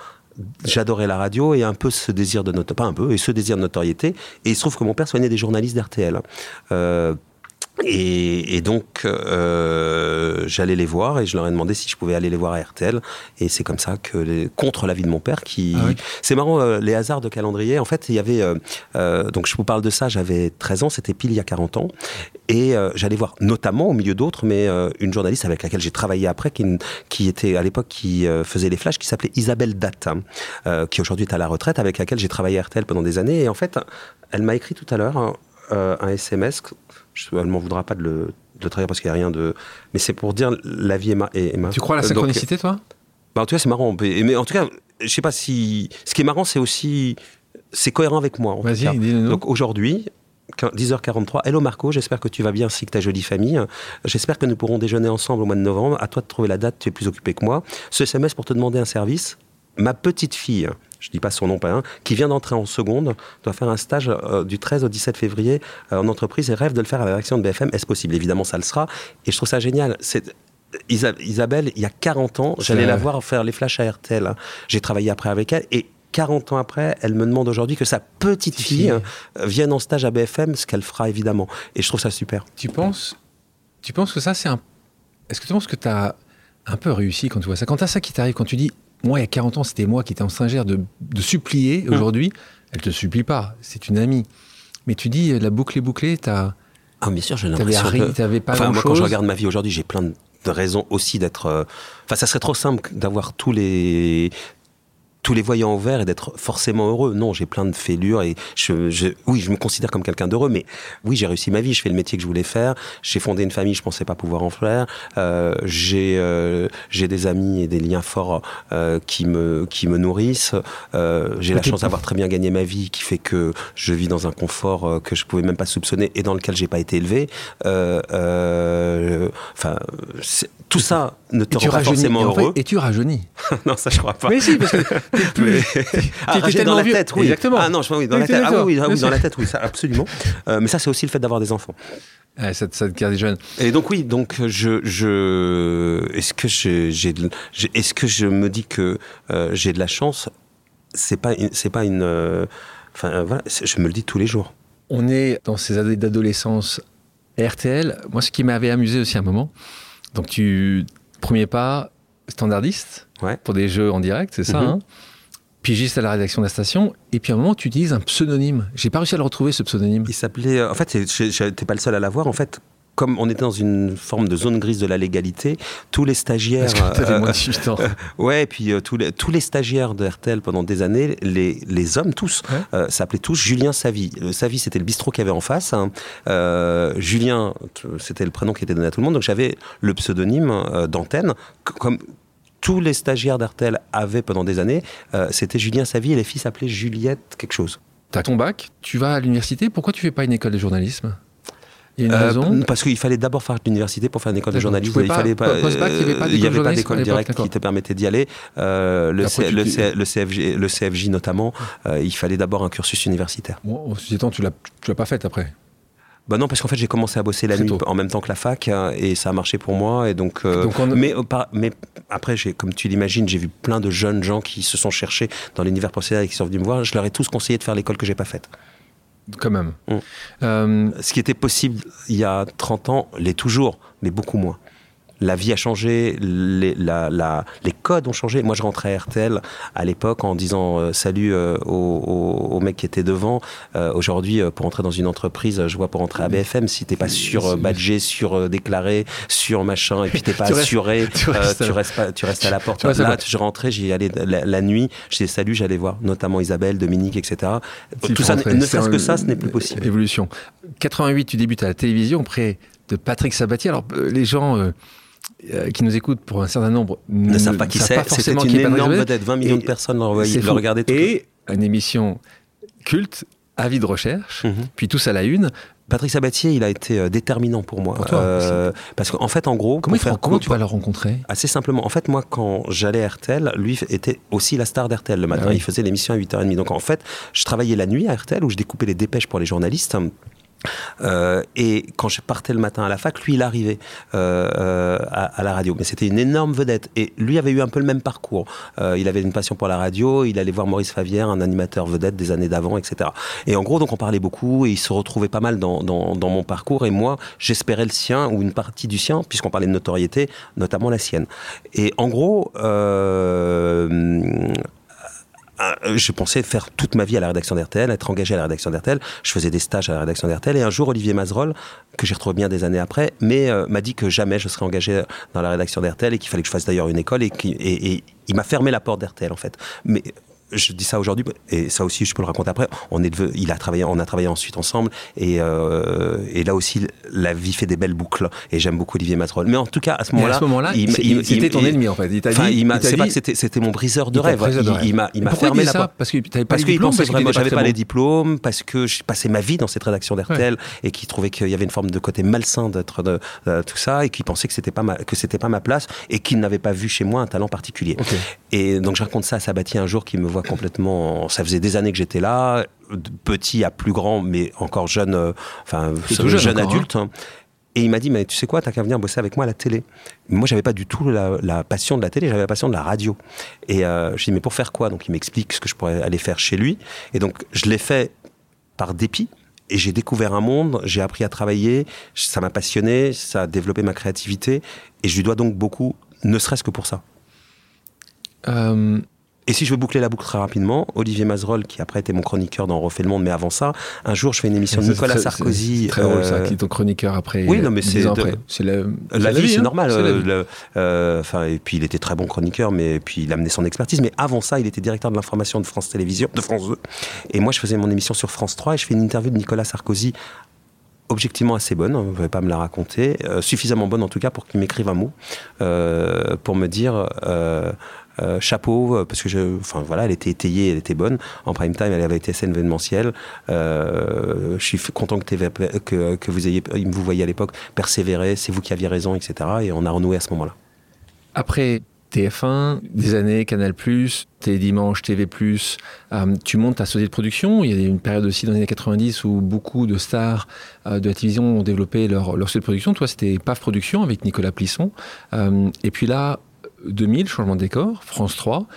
J'adorais la radio et un peu ce désir de notoriété, pas un peu, et ce désir de notoriété. Et il se trouve que mon père soignait des journalistes d'RTL. Euh, et, et, donc, euh, j'allais les voir et je leur ai demandé si je pouvais aller les voir à RTL. Et c'est comme ça que, les, contre l'avis de mon père, qui. Ah oui. C'est marrant, euh, les hasards de calendrier. En fait, il y avait. Euh, donc, je vous parle de ça, j'avais 13 ans, c'était pile il y a 40 ans. Et j'allais voir, notamment, au milieu d'autres, mais une journaliste avec laquelle j'ai travaillé après, qui, qui était à l'époque, qui faisait les flashs, qui s'appelait Isabelle Datt, hein, qui aujourd'hui est à la retraite, avec laquelle j'ai travaillé à RTL pendant des années. Et en fait, elle m'a écrit tout à l'heure hein, un SMS je, elle m'en voudra pas de le, de le trahir parce qu'il n'y a rien de. Mais c'est pour dire la vie est ma. Est, est ma. Tu crois à la synchronicité, Donc, toi? Bah, En tout cas, c'est marrant. Mais en tout cas, je sais pas si. Ce qui est marrant, c'est aussi. C'est cohérent avec moi. Vas-y, dis-nous. Donc aujourd'hui, 10h43. Hello Marco, j'espère que tu vas bien ainsi que ta jolie famille. J'espère que nous pourrons déjeuner ensemble au mois de novembre. À toi de trouver la date, tu es plus occupé que moi. Ce SMS pour te demander un service. Ma petite fille, je dis pas son nom, pas un, qui vient d'entrer en seconde, doit faire un stage euh, du 13 au 17 février euh, en entreprise et rêve de le faire à la rédaction de BFM. Est-ce possible? Évidemment, ça le sera. Et je trouve ça génial. C'est Isabelle, il y a 40 ans, j'allais la voir faire les flashs à RTL. Hein. J'ai travaillé après avec elle et 40 ans après, elle me demande aujourd'hui que sa petite fille hein, vienne en stage à BFM, ce qu'elle fera évidemment. Et je trouve ça super. Tu penses, tu penses que ça, c'est un. Est-ce que tu penses que tu as un peu réussi quand tu vois ça? Quand tu as ça qui t'arrive, quand tu dis, moi, il y a 40 ans, c'était moi qui étais en singère de, de supplier, hum. aujourd'hui, elle te supplie pas, c'est une amie. Mais tu dis, la boucle est bouclée, tu as. Ah, bien sûr, j'ai l'impression que... pas enfin, moi, quand je regarde ma vie aujourd'hui, j'ai plein de raisons aussi d'être. Euh, enfin, ça serait trop simple d'avoir tous les tous les voyants au vert et d'être forcément heureux. Non, j'ai plein de fêlures et je, oui, je me considère comme quelqu'un d'heureux, mais oui, j'ai réussi ma vie. Je fais le métier que je voulais faire. J'ai fondé une famille, je pensais pas pouvoir en faire. Euh, j'ai euh, j'ai des amis et des liens forts euh, qui me qui me nourrissent. Euh, j'ai la chance d'avoir très bien gagné ma vie, qui fait que je vis dans un confort euh, que je pouvais même pas soupçonner et dans lequel j'ai pas été élevé. Enfin, tout ça ne te rend pas forcément heureux. et tu rajeunis. [laughs] non, ça je crois pas. Mais si, parce que t'es [laughs] plus. ah, dans la tête, oui. Exactement. Ah non, je, oui, dans la tête. Ah oui, oui, dans la tête, oui, ça, absolument. Euh, mais ça, c'est aussi le fait d'avoir des enfants. Ouais, ça, ça te garde jeune. Et donc oui, donc je, je est-ce que j'ai, est-ce que je me dis que euh, j'ai de la chance? C'est pas, c'est pas une, euh, enfin voilà, je me le dis tous les jours. On est dans ces années d'adolescence RTL. Moi, ce qui m'avait amusé aussi à un moment, donc tu premier pas standardiste pour des jeux en direct, c'est ça. Mhm. Hein pigiste à la rédaction de la station, et puis à un moment, tu utilises un pseudonyme. J'ai pas réussi à le retrouver, ce pseudonyme. Il s'appelait. Euh, en fait, j'étais pas le seul à l'avoir. En fait, comme on était dans une forme de zone grise de la légalité, tous les stagiaires. Euh, moins de ans. [laughs] ouais, et puis euh, tous, les, tous les stagiaires de RTL pendant des années, les, les hommes tous, euh, s'appelaient tous Julien Savy. Le Savy, c'était le bistrot qu'il y avait en face. Hein. Julien, c'était le prénom qui était donné à tout le monde. Donc j'avais le pseudonyme d'antenne, comme tous les stagiaires d'RTL avaient pendant des années. c'était Julien Savy et les filles s'appelaient Juliette quelque chose. T'as ton bac, tu vas à l'université, pourquoi tu fais pas une école de journalisme? Il y a une euh, raison Parce qu'il fallait d'abord faire l'université pour faire une école de journalisme. Il fallait pas, il n'y avait pas d'école directe qui te permettait d'y aller. Euh, le, le, CFJ, le CFJ notamment, euh, il fallait d'abord un cursus universitaire. Bon, ceci étant, tu l'as, tu l'as pas fait après. Bah non, parce qu'en fait, j'ai commencé à bosser la nuit en même temps que la fac hein, et ça a marché pour moi. Et donc, mais, mais après, j'ai, comme tu l'imagines, j'ai vu plein de jeunes gens qui se sont cherchés dans l'univers professionnel et qui sont venus me voir. Je leur ai tous conseillé de faire l'école que j'ai pas faite. Quand même. Mm. Euh, Ce qui était possible il y a 30 ans l'est toujours, mais beaucoup moins la vie a changé, les, les, codes ont changé. Moi, je rentrais à RTL à l'époque en disant euh, salut euh, aux, mecs qui étaient devant. Euh, aujourd'hui, pour entrer dans une entreprise, je vois pour entrer à BFM, si t'es pas sur badgé, sur déclaré, sur machin, et puis t'es pas assuré, [laughs] tu, restes, pas, tu restes à la porte. Là, je rentrais, j'y allais la, nuit, je disais salut, j'allais voir notamment Isabelle, Dominique, etc. Tout ça, ne serait-ce que ça, ce n'est plus possible. Évolution. 88, tu débutes à la télévision auprès de Patrick Sabatier. Alors, les gens euh, qui nous écoutent pour un certain nombre ne, savent pas qui c'est. C'était une énorme vedette. 20 millions de personnes l'ont regardé. Et une émission culte, avis de recherche, mhm. puis tous à la une. Patrick Sabatier, il a été euh, déterminant pour moi. euh, parce qu'en fait, en gros. Comment, faire, comment tu vas le rencontrer? Assez simplement. En fait, moi, quand j'allais à RTL, lui était aussi la star d'RTL le matin. Ah il faisait l'émission à 8h30. Donc, en fait, je travaillais la nuit à RTL où je découpais les dépêches pour les journalistes. Euh, et quand je partais le matin à la fac, lui, il arrivait euh, euh, à, la radio. Mais c'était une énorme vedette. Et lui avait eu un peu le même parcours. il avait une passion pour la radio. Il allait voir Maurice Favière, un animateur vedette des années d'avant, etc. Et en gros, donc on parlait beaucoup et il se retrouvait pas mal dans, mon parcours. Et moi, j'espérais le sien ou une partie du sien, puisqu'on parlait de notoriété, notamment la sienne. Et en gros, je pensais faire toute ma vie à la rédaction d'RTL, être engagé à la rédaction d'RTL. Je faisais des stages à la rédaction d'RTL. Et un jour, Olivier Mazerolle, que j'ai retrouvé bien des années après, euh, m'a dit que jamais je serais engagé dans la rédaction d'RTL et qu'il fallait que je fasse d'ailleurs une école. Et il m'a fermé la porte d'RTL, en fait. Mais je dis ça aujourd'hui, et ça aussi je peux le raconter après. On est il a travaillé, on a travaillé ensuite ensemble, et, euh, et là aussi la vie fait des belles boucles. Et j'aime beaucoup Olivier Matrol. Mais en tout cas, à ce moment-là, moment c'était ton ennemi en fait. Il t'a dit, c'est pas que c'était, mon briseur de rêve. Il, m'a, il m'a fermé la porte parce qu'il pas parce qu'il pensait vraiment, j'avais pas les diplômes, parce que j'ai passé ma vie dans cette rédaction d'RTL et qu'il trouvait qu'il y avait une forme de côté malsain d'être de, tout ça, et qu'il pensait que c'était pas ma, que c'était pas ma place, et qu'il n'avait pas vu chez moi un talent particulier. Et donc je raconte ça à Sabatier un jour qui me voit complètement ça faisait des années que j'étais là, de petit à plus grand, mais encore jeune, euh, enfin jeune, jeune adulte. Hein. Et il m'a dit, mais tu sais quoi, t'as qu'à venir bosser avec moi à la télé. Moi, j'avais pas du tout la, passion de la télé, j'avais la passion de la radio. Et euh, je dis, mais pour faire quoi? Donc il m'explique ce que je pourrais aller faire chez lui. Et donc je l'ai fait par dépit. Et j'ai découvert un monde, j'ai appris à travailler, ça m'a passionné, ça a développé ma créativité. Et je lui dois donc beaucoup, ne serait-ce que pour ça. Euh, et si je veux boucler la boucle très rapidement, Olivier Mazerolle, qui après était mon chroniqueur dans Refait le Monde, mais avant ça, un jour je fais une émission de Nicolas Sarkozy. Très drôle ça, euh, qui est ton chroniqueur après. Oui, non, mais c'est la, la, vie, c'est hein. normal. Euh, euh, enfin, et puis il était très bon chroniqueur, mais puis il amenait son expertise. Mais avant ça, il était directeur de l'information de France Télévisions, de France 2. Et moi, je faisais mon émission sur France 3 et je fais une interview de Nicolas Sarkozy objectivement assez bonne, vous ne pouvez pas me la raconter, suffisamment bonne en tout cas pour qu'il m'écrive un mot, pour me dire euh, chapeau, euh, parce que je, enfin voilà, elle était étayée, elle était bonne. En prime time, elle avait été assez événementielle. Euh, je suis content que, que, que vous ayez, vous voyez à l'époque, persévérer, c'est vous qui aviez raison, etc. Et on a renoué à ce moment-là. Après TF1, des années, Canal+, Télé Dimanche, TV+, tu montes ta société de production. Il y a une période aussi dans les années 90 où beaucoup de stars de la télévision ont développé leur, leur société de production. Toi, c'était PAF Production avec Nicolas Plisson. et puis là, 2000, changement de décor, France 3.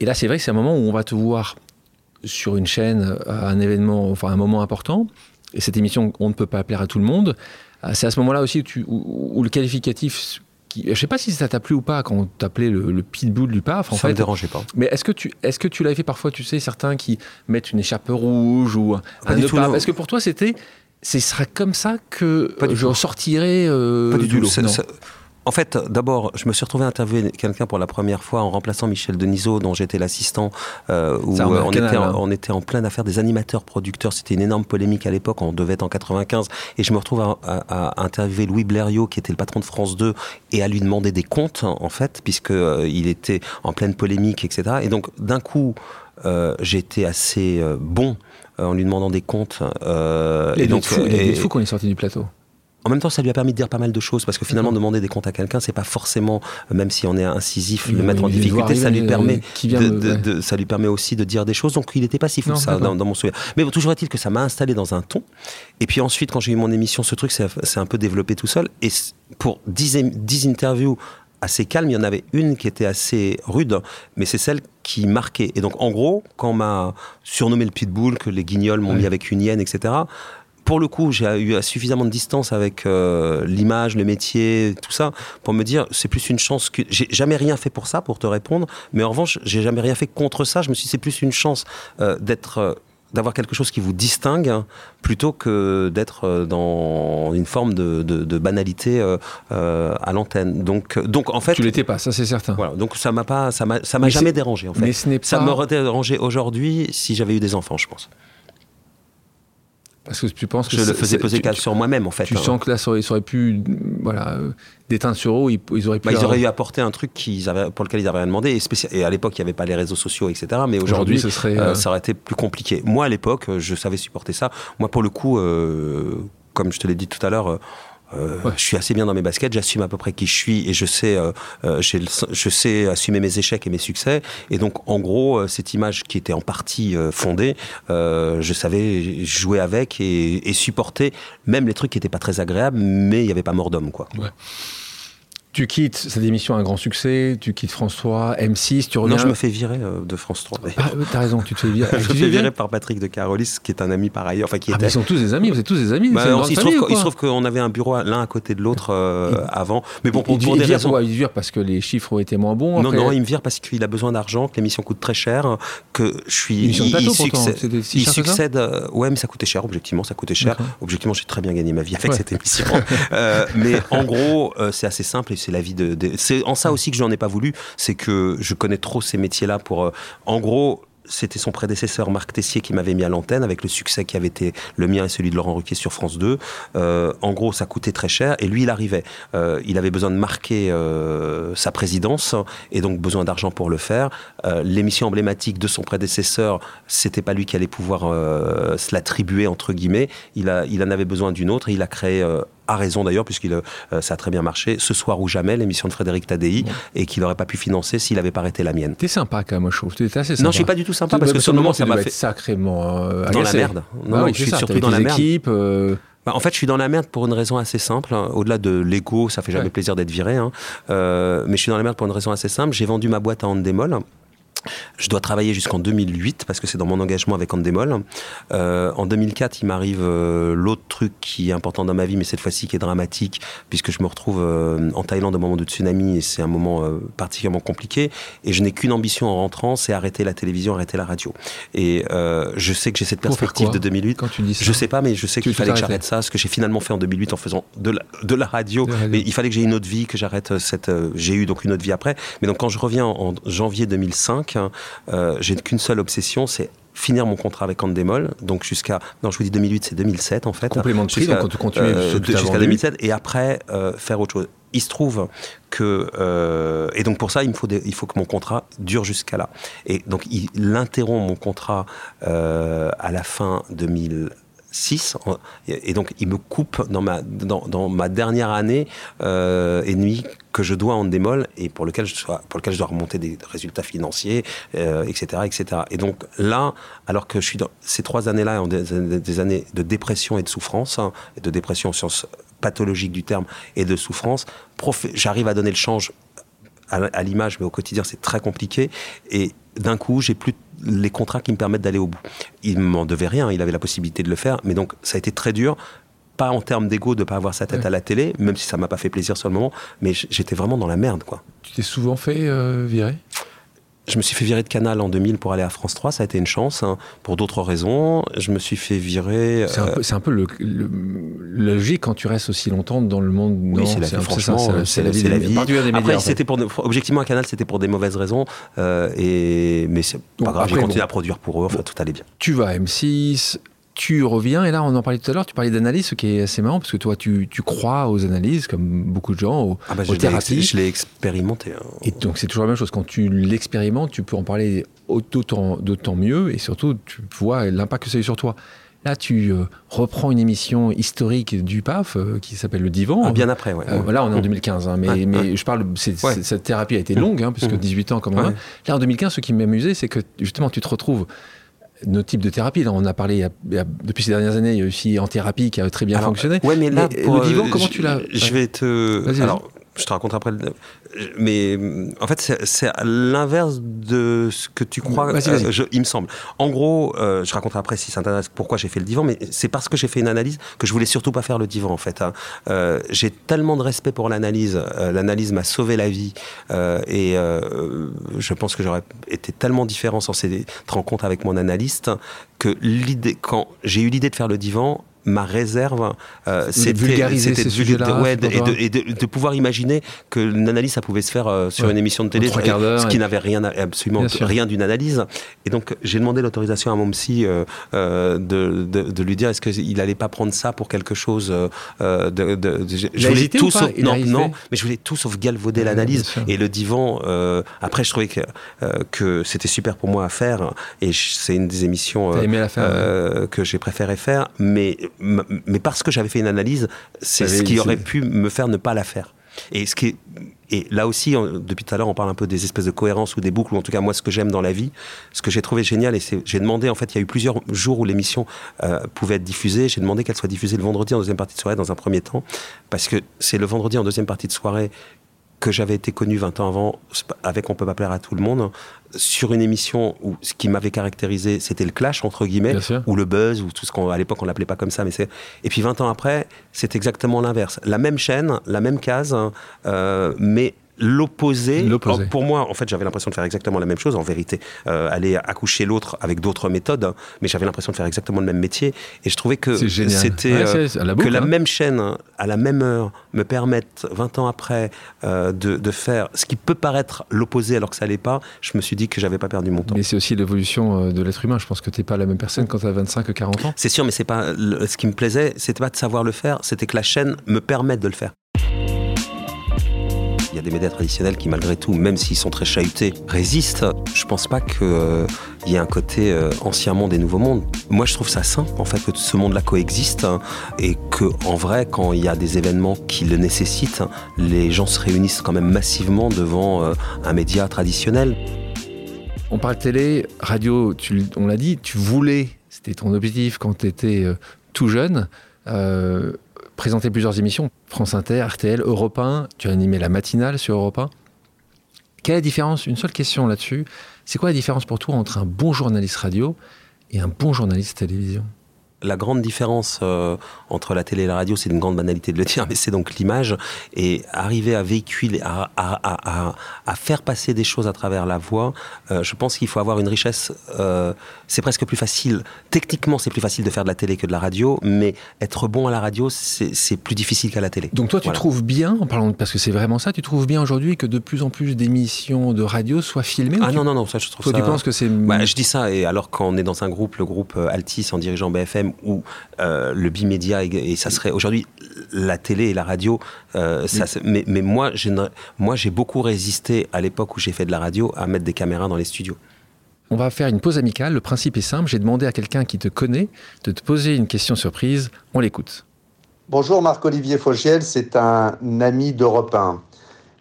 Et là, c'est vrai que c'est un moment où on va te voir sur une chaîne à un événement, enfin un moment important. Et cette émission, on ne peut pas plaire à tout le monde. Euh, c'est à ce moment-là aussi où, tu, où, le qualificatif je ne sais pas si ça t'a plu ou pas quand on t'appelait le, pitbull du PAF. En ça ne me dérangeait pas. Mais est-ce que tu, est-ce que tu l'avais fait parfois, tu sais, certains qui mettent une écharpe rouge ou un nœud Est-ce que pour toi c'était, ce sera comme ça que je sortirai euh, pas du, du tout. En fait, d'abord, je me suis retrouvé à interviewer quelqu'un pour la première fois en remplaçant Michel Denisot, dont j'étais l'assistant, euh, où euh, on, était en, hein. on, était en, pleine affaire des animateurs-producteurs. C'était une énorme polémique à l'époque, on devait être en 95. Et je me retrouve à, à, interviewer Louis Blériot, qui était le patron de France 2, et à lui demander des comptes, en fait, puisqu'il euh, il était en pleine polémique, etc. Et donc, d'un coup, j'étais assez bon en lui demandant des comptes. et donc, fou, il est fou qu'on est sorti du plateau. En même temps, ça lui a permis de dire pas mal de choses parce que finalement, demander des comptes à quelqu'un, c'est pas forcément, même si on est incisif, le mettre en difficulté, ça lui permet, de, ça lui permet aussi de dire des choses. Donc, il n'était pas si fou ça dans, mon souvenir. Mais bon, toujours est-il que ça m'a installé dans un ton. Et puis ensuite, quand j'ai eu mon émission, ce truc s'est un peu développé tout seul. Et pour 10, 10 interviews assez calmes, il y en avait une qui était assez rude, mais c'est celle qui marquait. Et donc, en gros, quand on m'a surnommé le pitbull, que les guignols m'ont mis avec une hyène, etc., pour le coup, j'ai eu suffisamment de distance avec euh, l'image, le métier, tout ça, pour me dire, c'est plus une chance que. J'ai jamais rien fait pour ça, pour te répondre, mais en revanche, j'ai jamais rien fait contre ça. Je me suis dit, c'est plus une chance euh, d'être. Euh, d'avoir quelque chose qui vous distingue plutôt que d'être dans une forme de, banalité à l'antenne. Donc, donc en fait, tu l'étais pas, ça c'est certain. Voilà, donc ça m'a pas, ça m'a, ça m'a jamais dérangé en fait. Mais ce n'est pas... Ça m'aurait dérangé aujourd'hui si j'avais eu des enfants, je pense. Parce que tu penses que je le faisais poser cas sur moi-même en fait. Tu hein. sens que là, ça aurait, pu, voilà, euh, d'éteindre sur eau, ils, auraient pu. Bah, ils auraient eu apporté un truc qu'ils avaient, pour lequel ils n'avaient rien demandé. Et, et à l'époque, il n'y avait pas les réseaux sociaux, etc. Mais aujourd'hui, serait, euh, euh, ça aurait été plus compliqué. Moi, à l'époque, je savais supporter ça. Moi, pour le coup, comme je te l'ai dit tout à l'heure euh, je suis assez bien dans mes baskets, j'assume à peu près qui je suis et je sais, euh, euh je sais assumer mes échecs et mes succès. Et donc, en gros, cette image qui était en partie fondée, je savais jouer avec et, et, supporter même les trucs qui n'étaient pas très agréables, mais il n'y avait pas mort d'homme, quoi. Ouais. Tu quittes cette émission un grand succès, tu quittes France 3, M6, tu reviens... Non, je me fais virer euh, de France 3. Ah, t'as raison, tu te fais virer. [laughs] je me fais virer par Patrick de Carolis, qui est un ami par ailleurs. Enfin, qui ah, était... ils sont tous des amis, vous êtes tous des amis. Bah, il, se trouve qu'on avait un bureau l'un à côté de l'autre euh, avant. Mais bon, pour, pour des raisons... Il vire parce que les chiffres ont été moins bons Non, non, il me vire parce qu'il a besoin d'argent, que l'émission coûte très cher, que je suis... Il, il, succède... il succède... Euh, ouais, mais ça coûtait cher, objectivement, ça coûtait cher. Objectivement, j'ai très bien gagné ma vie avec cette émission. Mais en gros, c'est assez simple et c'est la vie de c'est en ça aussi que je n'en ai pas voulu, c'est que je connais trop ces métiers-là pour, euh, en gros, c'était son prédécesseur Marc Tessier qui m'avait mis à l'antenne avec le succès qui avait été le mien et celui de Laurent Ruquier sur France 2. Euh, en gros, ça coûtait très cher et lui, il arrivait. Euh, il avait besoin de marquer sa présidence et donc besoin d'argent pour le faire. L'émission emblématique de son prédécesseur, c'était pas lui qui allait pouvoir se l'attribuer entre guillemets. Il, il en avait besoin d'une autre et il a créé a raison d'ailleurs, puisqu'il euh, ça a très bien marché, Ce soir ou jamais, l'émission de Frédéric Tadei, et qu'il n'aurait pas pu financer s'il n'avait pas arrêté la mienne. T'es sympa quand même, je trouve. T'es assez sympa. Non, je suis pas du tout sympa, parce que sur le moment, ça m'a fait. sacrément. dans la merde. Non, bah je suis surtout dans la merde. Équipes, euh, Bah, en fait, je suis dans la merde pour une raison assez simple. Au-delà de l'ego, ça fait jamais Ouais. plaisir d'être viré. hein. Euh, mais je suis dans la merde pour une raison assez simple. J'ai vendu ma boîte à Endemol. Je dois travailler jusqu'en 2008 parce que c'est dans mon engagement avec Endemol. Euh, en 2004, il m'arrive euh, l'autre truc qui est important dans ma vie, mais cette fois-ci qui est dramatique, puisque je me retrouve euh, en Thaïlande au moment de tsunami et c'est un moment euh, particulièrement compliqué. Et je n'ai qu'une ambition en rentrant, c'est arrêter la télévision, arrêter la radio. Et euh, je sais que j'ai cette perspective de 2008. Quand tu dis ça. Je sais pas, mais je sais qu'il fallait que j'arrête ça, ce que j'ai finalement fait en 2008 en faisant de la, de la radio. De la radio. Mais il fallait que j'ai une autre vie, que j'arrête cette. euh, j'ai eu donc une autre vie après. Mais donc quand je reviens en, en janvier 2005, euh, j'ai qu'une seule obsession, c'est finir mon contrat avec Andemol, donc jusqu'à, non je vous dis 2008, c'est 2007 en fait. Complément de prix, donc quand tu euh, Jusqu'à 2007, et après euh, faire autre chose. Il se trouve que, euh, et donc pour ça, il, faut il faut que mon contrat dure jusqu'à là. Et donc il interrompt mon contrat à la fin 2000. 6. Et donc, il me coupe dans ma, dans, ma dernière année euh, et demie que je dois en démol et pour lequel je, dois, pour lequel je dois remonter des résultats financiers, euh, etc., etc. Et donc là, alors que je suis dans ces trois années-là, des, des années de dépression et de souffrance, hein, de dépression au sens pathologique du terme et de souffrance, j'arrive à donner le change à l'image, mais au quotidien, c'est très compliqué. Et, d'un coup, j'ai plus les contrats qui me permettent d'aller au bout. Il m'en devait rien, il avait la possibilité de le faire, mais donc ça a été très dur. Pas en termes d'ego de pas avoir sa tête Ouais. à la télé, même si ça m'a pas fait plaisir sur le moment, mais j'étais vraiment dans la merde, quoi. Tu t'es souvent fait euh, virer? Je me suis fait virer de Canal en 2000 pour aller à France 3, ça a été une chance, hein, pour d'autres raisons. Je me suis fait virer. C'est un euh, peu, c'est un peu le, logique quand tu restes aussi longtemps dans le monde. Oui, non, c'est la vie, franchement, c'est la vie. c'est la vie. des médias, Après, en fait. c'était pour, objectivement, à Canal, c'était pour des mauvaises raisons. euh, et, mais c'est Bon, pas grave, j'ai continué bon. à produire pour eux, enfin, tout allait bien. Tu vas à M6, tu reviens, et là, on en parlait tout à l'heure, tu parlais d'analyse, ce qui est assez marrant, parce que toi, tu, tu crois aux analyses, comme beaucoup de gens, aux, Ah bah, aux je l'ai thérapies. je l'ai expérimenté. hein. Et donc, c'est toujours la même chose. Quand tu l'expérimentes, tu peux en parler d'autant d'autant mieux, et surtout, tu vois l'impact que ça a eu sur toi. Là, tu euh, reprends une émission historique du PAF euh, qui s'appelle Le Divan. Ah, bien après, ouais. Euh, là, on est en 2015, hein, mais, Ouais, mais ouais. je parle, Ouais. cette thérapie a été longue, hein, puisque Mhm. 18 ans comme on a. Ouais. Là, en 2015, ce qui m'amusait, c'est que justement, tu te retrouves nos types de thérapie. Là, on a parlé il y a- depuis ces dernières années, il y a aussi en thérapie qui a très bien Alors, fonctionné. Ouais, mais là, Mais, pour, le divan, euh, comment je- tu l'as- Je vais te. Vas-y, Alors, je te raconte après. le- Mais en fait, c'est- l'inverse de ce que tu crois. Euh, je- il me semble. En gros, euh, je raconterai après si ça t'intéresse pourquoi j'ai fait le divan, mais c'est parce que j'ai fait une analyse que je voulais surtout pas faire le divan en fait. hein. Euh, j'ai tellement de respect pour l'analyse. euh, l'analyse m'a sauvé la vie et je pense que j'aurais été tellement différent sans cette rencontre avec mon analyste que l'idée, quand j'ai eu l'idée de faire le divan, ma réserve, euh, c'était vulgariser ces de, vulga- sujets-là, ouais, et, de, et de- de pouvoir imaginer que l'analyse ça pouvait se faire euh, sur Ouais. une émission de télé, ce qui n'avait rien, absolument rien d'une analyse. Et donc j'ai demandé l'autorisation à mon psy euh, euh, de, de, de lui dire est-ce qu'il allait pas prendre ça pour quelque chose euh, euh, de, de- de- je a voulais tout sauf non non mais je voulais tout sauf galvauder Ouais, l'analyse. et le divan euh, après je trouvais que euh, que c'était super pour moi à faire. Et je- c'est une des émissions euh, faire, que j'ai préféré faire, mais, mais parce que j'avais fait une analyse, c'est ce qui aurait pu me faire ne pas la faire. Et, ce qui est- et là aussi, on- depuis tout à l'heure, on parle un peu des espèces de cohérence ou des boucles, ou en tout cas moi ce que j'aime dans la vie, ce que j'ai trouvé génial, et j'ai demandé, en fait, il y a eu plusieurs jours où l'émission euh, pouvait être diffusée, j'ai demandé qu'elle soit diffusée le vendredi en deuxième partie de soirée dans un premier temps, parce que c'est le vendredi en deuxième partie de soirée que j'avais été connu 20 ans avant, avec On peut pas plaire à tout le monde, sur une émission où ce qui m'avait caractérisé, c'était le clash, entre guillemets, ou le buzz, ou tout ce qu'on, à l'époque, on l'appelait pas comme ça, mais c'est. Et puis 20 ans après, c'est exactement l'inverse. La même chaîne, la même case, euh, mais l'opposé. Pour moi, en fait, j'avais l'impression de faire exactement la même chose, en vérité. Euh, aller accoucher l'autre avec d'autres méthodes, hein, mais j'avais l'impression de faire exactement le même métier. Et je trouvais que c'était. Ouais, euh, que la hein. même chaîne, hein, à la même heure, me permette, 20 ans après, euh, de, de faire ce qui peut paraître l'opposé alors que ça l'est pas, je me suis dit que j'avais pas perdu mon temps. Mais c'est aussi l'évolution de l'être humain. Je pense que tu n'es pas la même personne quand tu as 25 ou 40 ans. C'est sûr, mais c'est pas le- ce qui me plaisait, c'était pas de savoir le faire, c'était que la chaîne me permette de le faire. Il y a des médias traditionnels qui, malgré tout, même s'ils sont très chahutés, résistent. Je pense pas qu'il y ait un côté euh, ancien monde et nouveau monde. Moi, je trouve ça sain, en fait, que ce monde-là coexiste hein, et que, en vrai, quand il y a des événements qui le nécessitent, les gens se réunissent quand même massivement devant euh, un média traditionnel. On parle télé, radio, on l'a dit, tu voulais, c'était ton objectif quand tu étais tout jeune. euh, présenté plusieurs émissions, France Inter, RTL, Europe 1, tu as animé la matinale sur Europe 1. Quelle est la différence Une seule question là-dessus. C'est quoi la différence pour toi entre un bon journaliste radio et un bon journaliste télévision? La grande différence euh, entre la télé et la radio, c'est une grande banalité de le [laughs] dire, mais c'est donc l'image. Et arriver à véhiculer, à, à, à, faire passer des choses à travers la voix, euh, je pense qu'il faut avoir une richesse. Euh, c'est presque plus facile. Techniquement, c'est plus facile de faire de la télé que de la radio, mais être bon à la radio, c'est plus difficile qu'à la télé. Donc toi, tu trouves bien, en parlant parce que c'est vraiment ça, tu trouves bien aujourd'hui que de plus en plus d'émissions de radio soient filmées Ah non, non, non, ça je trouve toi, tu penses que c'est... Bah, je dis ça, et alors quand on est dans un groupe, le groupe Altis en dirigeant BFM, ou euh, le bimédia et, ça serait aujourd'hui la télé et la radio. Euh, ça, mais, mais, moi, moi, j'ai beaucoup résisté à l'époque où j'ai fait de la radio à mettre des caméras dans les studios. On va faire une pause amicale. Le principe est simple. J'ai demandé à quelqu'un qui te connaît de te poser une question surprise. On l'écoute. Bonjour Marc-Olivier Fogiel, c'est un ami d'Europe 1.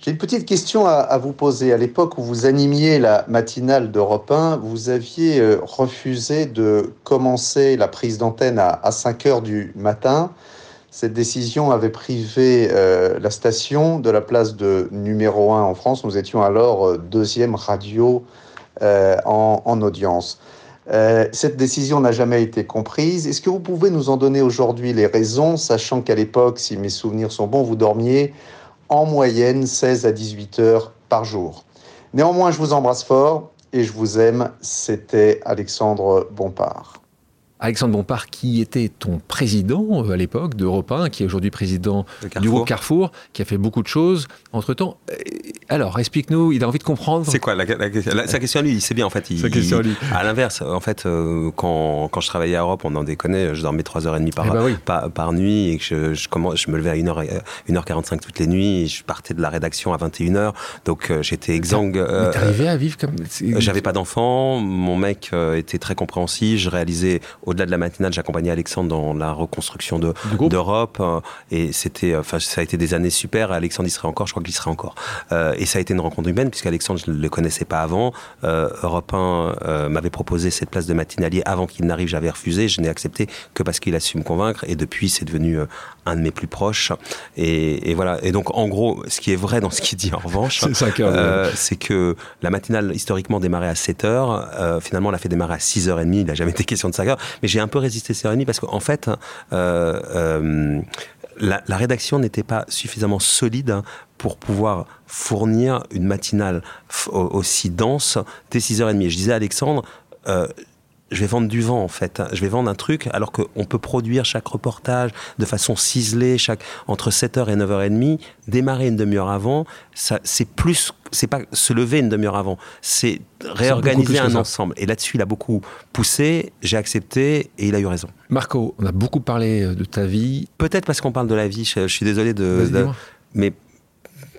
J'ai une petite question à, vous poser. À l'époque où vous animiez la matinale d'Europe 1, vous aviez euh, refusé de commencer la prise d'antenne à, 5 heures du matin. Cette décision avait privé euh, la station de la place de numéro 1 en France. Nous étions alors euh, deuxième radio en, en, audience. cette décision n'a jamais été comprise. Est-ce que vous pouvez nous en donner aujourd'hui les raisons, sachant qu'à l'époque, si mes souvenirs sont bons, vous dormiez en moyenne 16 à 18 heures par jour. Néanmoins, je vous embrasse fort et je vous aime. C'était Alexandre Bompard. Alexandre Bompard, qui était ton président euh, à l'époque d'Europe 1, qui est aujourd'hui président du groupe Carrefour, qui a fait beaucoup de choses entre-temps. Euh, alors, explique-nous, il a envie de comprendre. C'est quoi la, Sa question à lui, il sait bien en fait. sa question à lui. À l'inverse, en fait, euh, quand, quand, je travaillais à Europe, on en déconnait, je dormais 3h30 par, eh ben par, nuit et que je, je, je me levais à 1h, 1h45 toutes les nuits et je partais de la rédaction à 21h. Donc j'étais exsangue. Euh, T'arrivais à vivre comme. J'avais pas d'enfant, mon mec était très compréhensif, je réalisais au-delà de la matinale, j'accompagnais Alexandre dans la reconstruction de, d'Europe. Euh, et c'était, enfin, ça a été des années super. Alexandre y serait encore, je crois qu'il y serait encore. Euh, et ça a été une rencontre humaine, puisqu'Alexandre, je ne le connaissais pas avant. Euh, Europe 1 m'avait proposé cette place de matinalier avant qu'il n'arrive, j'avais refusé. Je n'ai accepté que parce qu'il a su me convaincre. Et depuis, c'est devenu un de mes plus proches. Et, voilà. Et donc, en gros, ce qui est vrai dans ce qu'il dit en revanche, c'est, que la matinale, historiquement, démarrait à 7 h finalement, on l'a fait démarrer à 6h30. Il n'a jamais été question de 5 h Mais j'ai un peu résisté ces réunions parce qu'en fait, euh, euh, la, rédaction n'était pas suffisamment solide pour pouvoir fournir une matinale aussi dense dès 6h30. Je disais à Alexandre, euh, je vais vendre du vent en fait. Je vais vendre un truc alors qu'on peut produire chaque reportage de façon ciselée, chaque entre 7h et 9h30, démarrer une demi-heure avant, ça c'est plus c'est pas se lever une demi-heure avant, c'est réorganiser un ensemble. Et là-dessus, il a beaucoup poussé, j'ai accepté et il a eu raison. Marco, on a beaucoup parlé euh, de ta vie. Peut-être parce qu'on parle de la vie, je, suis désolé de, de mais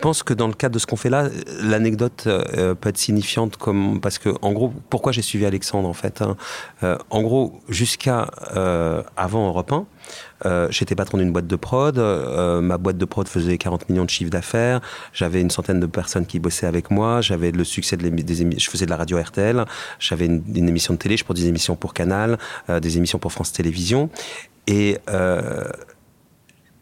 pense que dans le cadre de ce qu'on fait là, l'anecdote euh, peut être signifiante comme parce que en gros, pourquoi j'ai suivi Alexandre en fait. Hein. Euh, en gros, jusqu'à euh, avant Europe 1, j'étais patron d'une boîte de prod. ma boîte de prod faisait 40 millions de chiffres d'affaires. J'avais une centaine de personnes qui bossaient avec moi. J'avais le succès de des. Je faisais de la radio RTL. J'avais une, une, émission de télé. Je produisais des émissions pour Canal, des émissions pour France Télévisions. Et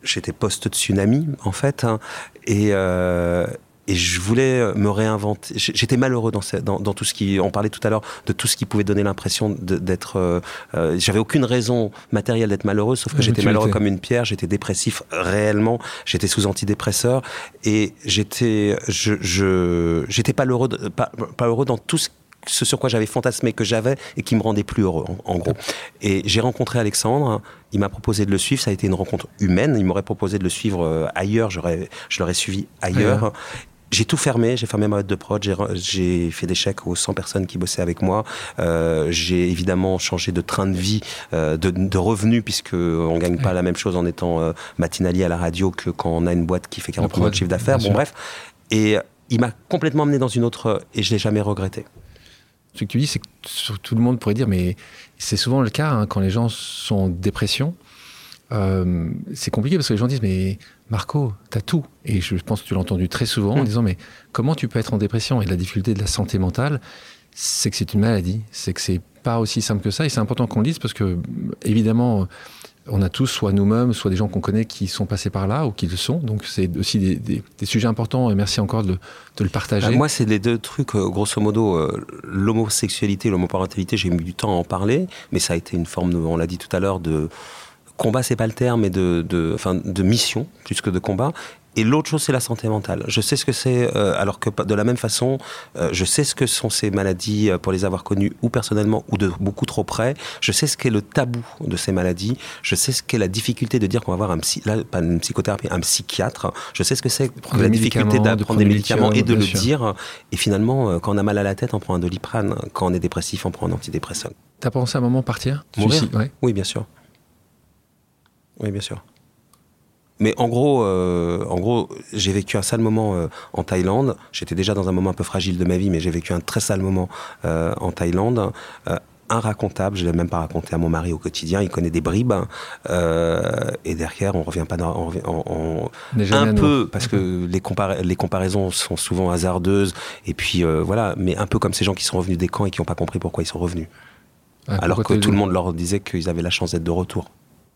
j'étais post-tsunami, en fait, hein, et, euh, et je voulais me réinventer. J'étais malheureux dans, dans, dans, tout ce qui. On parlait tout à l'heure de tout ce qui pouvait donner l'impression d'être. Euh, euh, J'avais aucune raison matérielle d'être malheureux, sauf que j'étais malheureux comme une pierre. J'étais dépressif réellement. J'étais sous antidépresseur et j'étais. Je j'étais pas heureux, pas, pas heureux dans tout ce ce sur quoi j'avais fantasmé que j'avais et qui me rendait plus heureux, en, gros. Et j'ai rencontré Alexandre, il m'a proposé de le suivre, ça a été une rencontre humaine, il m'aurait proposé de le suivre euh, ailleurs, je l'aurais suivi ailleurs. J'ai tout fermé, j'ai fermé ma boîte de prod, j'ai fait des chèques aux 100 personnes qui bossaient avec moi. Euh, j'ai évidemment changé de train de vie, euh, de, de, revenus, puisque on gagne pas la même chose en étant euh, matinalier à la radio que quand on a une boîte qui fait 40 millions de chiffre d'affaires. Bon, bref. Et il m'a complètement amené dans une autre, et je l'ai jamais regretté. Ce que tu dis, c'est que tout le monde pourrait dire, mais c'est souvent le cas hein, quand les gens sont en dépression. Euh, c'est compliqué parce que les gens disent, mais Marco, t'as tout. Et je pense que tu l'as entendu très souvent en mm. disant, mais comment tu peux être en dépression? Et la difficulté de la santé mentale, c'est que c'est une maladie, c'est que c'est pas aussi simple que ça. Et c'est important qu'on le dise parce que, évidemment, on a tous, soit nous-mêmes, soit des gens qu'on connaît qui sont passés par là ou qui le sont. Donc c'est aussi des, sujets importants et merci encore de, le partager. Bah, moi, c'est les deux trucs, euh, grosso modo, euh, l'homosexualité, l'homoparentalité, j'ai mis du temps à en parler, mais ça a été une forme, on l'a dit tout à l'heure, de combat, c'est pas le terme, mais de, de mission plus que de combat. Et l'autre chose, c'est la santé mentale. Je sais ce que c'est, euh, alors que de la même façon, euh, je sais ce que sont ces maladies euh, pour les avoir connues ou personnellement ou de beaucoup trop près. Je sais ce qu'est le tabou de ces maladies. Je sais ce qu'est la difficulté de dire qu'on va avoir un psy, là, pas une psychothérapie, un psychiatre. Je sais ce que c'est la difficulté d'apprendre des médicaments et de le dire. Et finalement, quand on a mal à la tête, on prend un doliprane. Quand on est dépressif, on prend un antidépresseur. T'as pensé à un moment partir? Mourir? Oui, bien sûr. Oui, bien sûr. Mais en gros, euh, en gros, j'ai vécu un sale moment euh, en Thaïlande. J'étais déjà dans un moment un peu fragile de ma vie, mais j'ai vécu un très sale moment euh, en Thaïlande racontable, je ne l'ai même pas raconté à mon mari au quotidien, il connaît des bribes, et derrière on revient pas dans, on, un peu, parce que les, les comparaisons sont souvent hasardeuses, et puis voilà, mais un peu comme ces gens qui sont revenus des camps et qui n'ont pas compris pourquoi ils sont revenus. Ah, Alors que tout le monde leur disait qu'ils avaient la chance d'être de retour.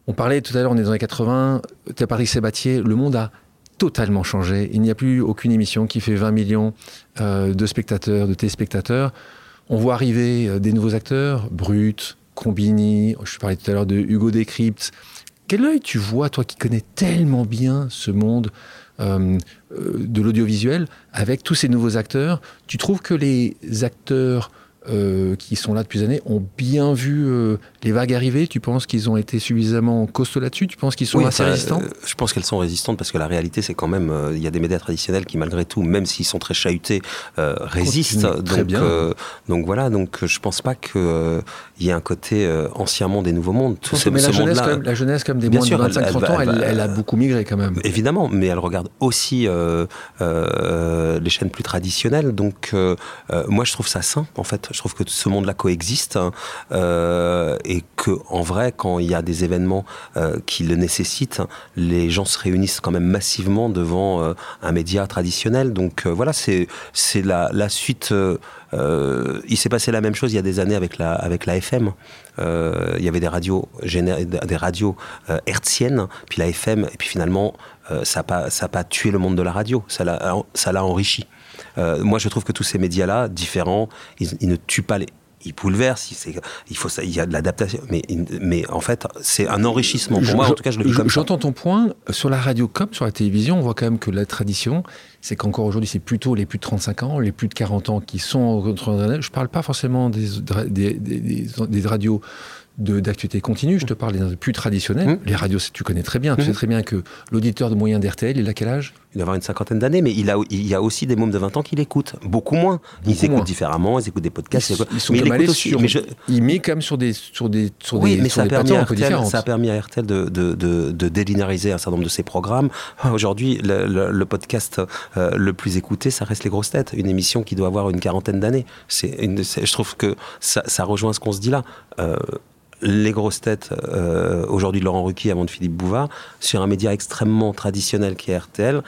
On parlait tout à l'heure, on est dans les 80, tu as parlé Sébatier, le monde a totalement changé. Il n'y a plus aucune émission qui fait 20 millions euh, de spectateurs, de téléspectateurs. On voit arriver euh, des nouveaux acteurs, Brut, Combini, je parlais tout à l'heure de Hugo Décrypte. Quel œil tu vois, toi qui connais tellement bien ce monde euh, de l'audiovisuel, avec tous ces nouveaux acteurs? Tu trouves que les acteurs euh, qui sont là depuis des années ont bien vu euh, les vagues arriver Tu penses qu'ils ont été suffisamment costauds là-dessus? Tu penses qu'ils sont assez résistants? euh, Je pense qu'elles sont résistantes parce que la réalité, c'est quand même, il y a des médias traditionnels qui, malgré tout, même s'ils sont très chahutés, résistent. Très donc, bien. donc voilà, donc je pense pas qu'il y ait un côté ancien monde et nouveau monde. Tout ce, mais la, jeunesse, quand même, la jeunesse, comme des moins de 25-30 ans, elle, elle, a beaucoup migré quand même. Évidemment, mais elle regarde aussi les chaînes plus traditionnelles. Donc moi, je trouve ça sain, en fait je trouve que ce monde-là coexiste hein, euh, et que en vrai, quand il y a des événements euh, qui le nécessitent, les gens se réunissent quand même massivement devant euh, un média traditionnel. Donc voilà, c'est la, suite. il s'est passé la même chose il y a des années avec la avec la FM. il y avait des radios des radios hertziennes, puis la FM, et puis finalement ça n'a pas tué le monde de la radio, ça l'a enrichi. Euh, moi, je trouve que tous ces médias-là, différents, ils, ne tuent pas les, ils bouleversent, il faut ça, il y a de l'adaptation, mais, mais en fait, c'est un enrichissement pour moi. En tout cas, je le vis comme J'entends ton point. Sur la radio comme sur la télévision, on voit quand même que la tradition, c'est qu'encore aujourd'hui, c'est plutôt les plus de 35 ans, les plus de 40 ans qui sont en Je ne parle pas forcément des, des, des, des radios d'actualité continue, je te parle des plus traditionnels. Mmh. Les radios, tu connais très bien. Tu mmh. sais très bien que l'auditeur de moyen d'RTL, il a quel âge? Il doit avoir une cinquantaine d'années, mais il, a, il y a aussi des mômes de 20 ans qui l'écoutent. Beaucoup moins. ils écoutent différemment, ils écoutent des podcasts. Ils, sont mais il mais Il met quand même sur des, sur des, sur oui, des, mais ça, a permis à RTL, ça a permis à RTL de, de, de, de délinariser un certain nombre de ses programmes. Aujourd'hui, le, le, podcast euh, le plus écouté, ça reste Les Grosses Têtes, une émission qui doit avoir une quarantaine d'années. Je trouve que ça, ça rejoint ce qu'on se dit là. Euh, les grosses têtes, euh, aujourd'hui de Laurent Ruquier avant de Philippe Bouvard, sur un média extrêmement traditionnel qui est RTL,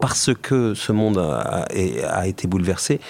parce que ce monde a, été bouleversé,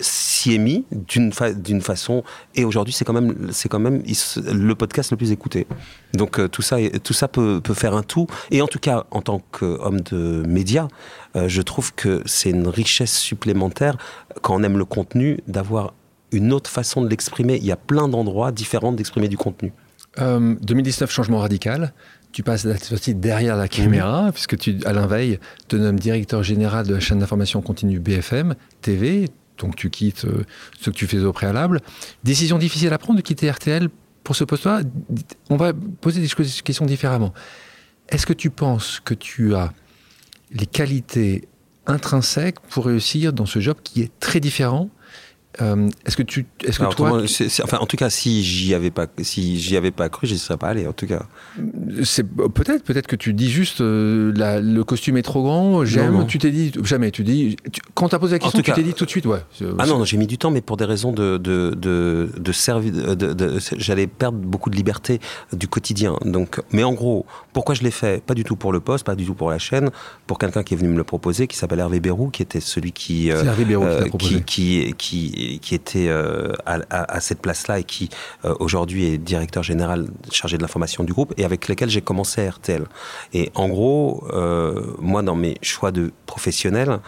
s'y est mis d'une façon et aujourd'hui c'est quand même le podcast le plus écouté donc euh, tout ça tout ça peut, faire un tout et en tout cas en tant qu'homme de médias euh, je trouve que c'est une richesse supplémentaire quand on aime le contenu d'avoir une autre façon de l'exprimer. Il y a plein d'endroits différents d'exprimer du contenu. 2019, euh, changement radical. Tu passes derrière la caméra, puisque tu, Alain Veil te nomme directeur général de la chaîne d'information continue BFM TV. Donc tu quittes euh, ce que tu faisais au préalable. Décision difficile à prendre de quitter RTL pour ce poste-là. On va poser des questions différemment. Est-ce que tu penses que tu as les qualités intrinsèques pour réussir dans ce job qui est très différent euh, est-ce que tu, est-ce que toi, enfin, en tout cas, si j'y avais pas, si j'y avais pas cru, j'y serais pas allé. En tout cas, c'est peut-être, peut-être que tu dis juste euh, le costume est trop grand. J'aime. Tu t'es dit jamais. Tu dis tu, quand t'as posé la question, tu t'es dit tout de suite, ouais. Ah non, j'ai mis du temps, mais pour des raisons de de de, de servir, j'allais perdre beaucoup de liberté du quotidien. Donc, mais en gros, pourquoi je l'ai fait? Pas du tout pour le poste, pas du tout pour la chaîne, pour quelqu'un qui est venu me le proposer, qui s'appelle Hervé Bérou, qui était celui qui, euh, Hervé Bérou qui, qui, qui qui, qui était à, à, cette place-là et qui aujourd'hui est directeur général chargé de l'information du groupe et avec lesquels j'ai commencé à RTL. Et en gros, moi, dans mes choix de professionnels,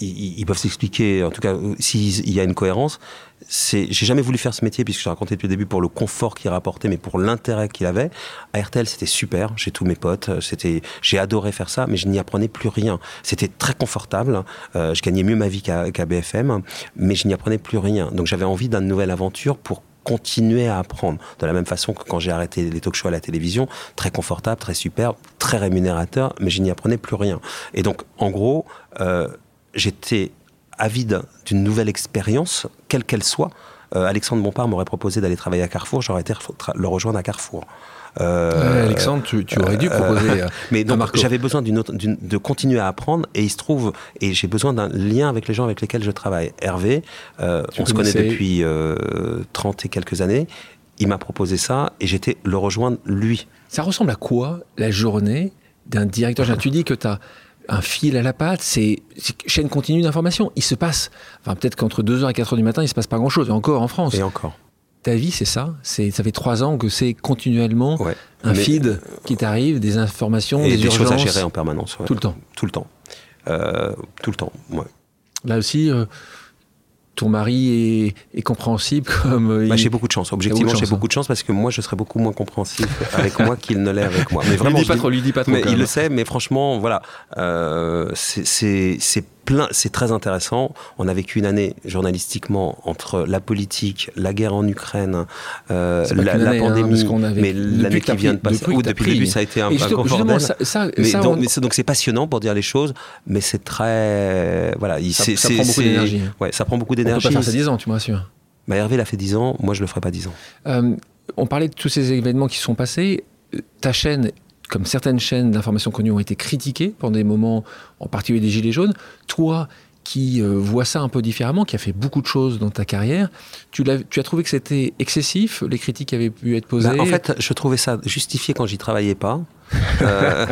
ils, peuvent s'expliquer, en tout cas, s'il y a une cohérence. J'ai jamais voulu faire ce métier puisque je racontais depuis le début pour le confort qu'il rapportait, mais pour l'intérêt qu'il avait. À RTL, c'était super. J'ai tous mes potes. C'était, j'ai adoré faire ça, mais je n'y apprenais plus rien. C'était très confortable. Euh, je gagnais mieux ma vie qu'à, BFM, mais je n'y apprenais plus rien. Donc j'avais envie d'une nouvelle aventure pour continuer à apprendre. De la même façon que quand j'ai arrêté les talk shows à la télévision, très confortable, très super, très rémunérateur, mais je n'y apprenais plus rien. Et donc, en gros, euh, j'étais avide d'une nouvelle expérience, quelle qu'elle soit. Euh, Alexandre Bompard m'aurait proposé d'aller travailler à Carrefour, j'aurais été le rejoindre à Carrefour. Euh, Alexandre, tu, aurais dû euh, proposer. [laughs] mais donc j'avais besoin d'une de continuer à apprendre et il se trouve et j'ai besoin d'un lien avec les gens avec lesquels je travaille. Hervé, on se connaît depuis 30 et quelques années. Il m'a proposé ça et j'étais le rejoindre lui. Ça ressemble à quoi la journée d'un directeur Tu dis que tu as un fil à la patte, c'est chaîne continue d'information. Il se passe, enfin peut-être qu'entre 2h et 4h du matin, il se passe pas grand-chose, et encore en France. Et encore. Ta vie, c'est ça c'est, Ça fait trois ans que c'est continuellement un feed qui t'arrive, des informations, et des, des choses à gérer en permanence. Tout le temps. Tout le temps. Euh, tout le temps, ouais. Là aussi, euh, ton mari est, compréhensible comme. Euh, bah, j'ai beaucoup de chance. Objectivement, j'ai beaucoup de chance parce que moi, je serais beaucoup moins compréhensif avec moi [laughs] qu'il ne l'est avec moi. Mais vraiment, lui dis pas trop, lui dis pas trop. Mais il le sait, mais franchement, voilà, euh, c'est c'est très intéressant. On a vécu une année journalistiquement entre la politique, la guerre en Ukraine, euh, la, hein, pandémie, mais l'année qui vient de passer, depuis le début, ça a été un, peu bordel. donc, c'est passionnant pour dire les choses, mais c'est très voilà, ça, ça prend beaucoup d'énergie. Ouais, ça prend beaucoup d'énergie. On peut pas faire ça 10 ans, tu me rassures. Bah, Hervé l'a fait 10 ans, moi je le ferai pas 10 ans. Euh, on parlait de tous ces événements qui sont passés. Ta chaîne comme certaines chaînes d'information connues ont été critiquées pendant des moments, en particulier des Gilets jaunes, toi qui euh, vois ça un peu différemment, qui a fait beaucoup de choses dans ta carrière, tu, as, tu as trouvé que c'était excessif, les critiques qui avaient pu être posées bah, En fait, je trouvais ça justifié quand j'y travaillais pas. [laughs] Euh,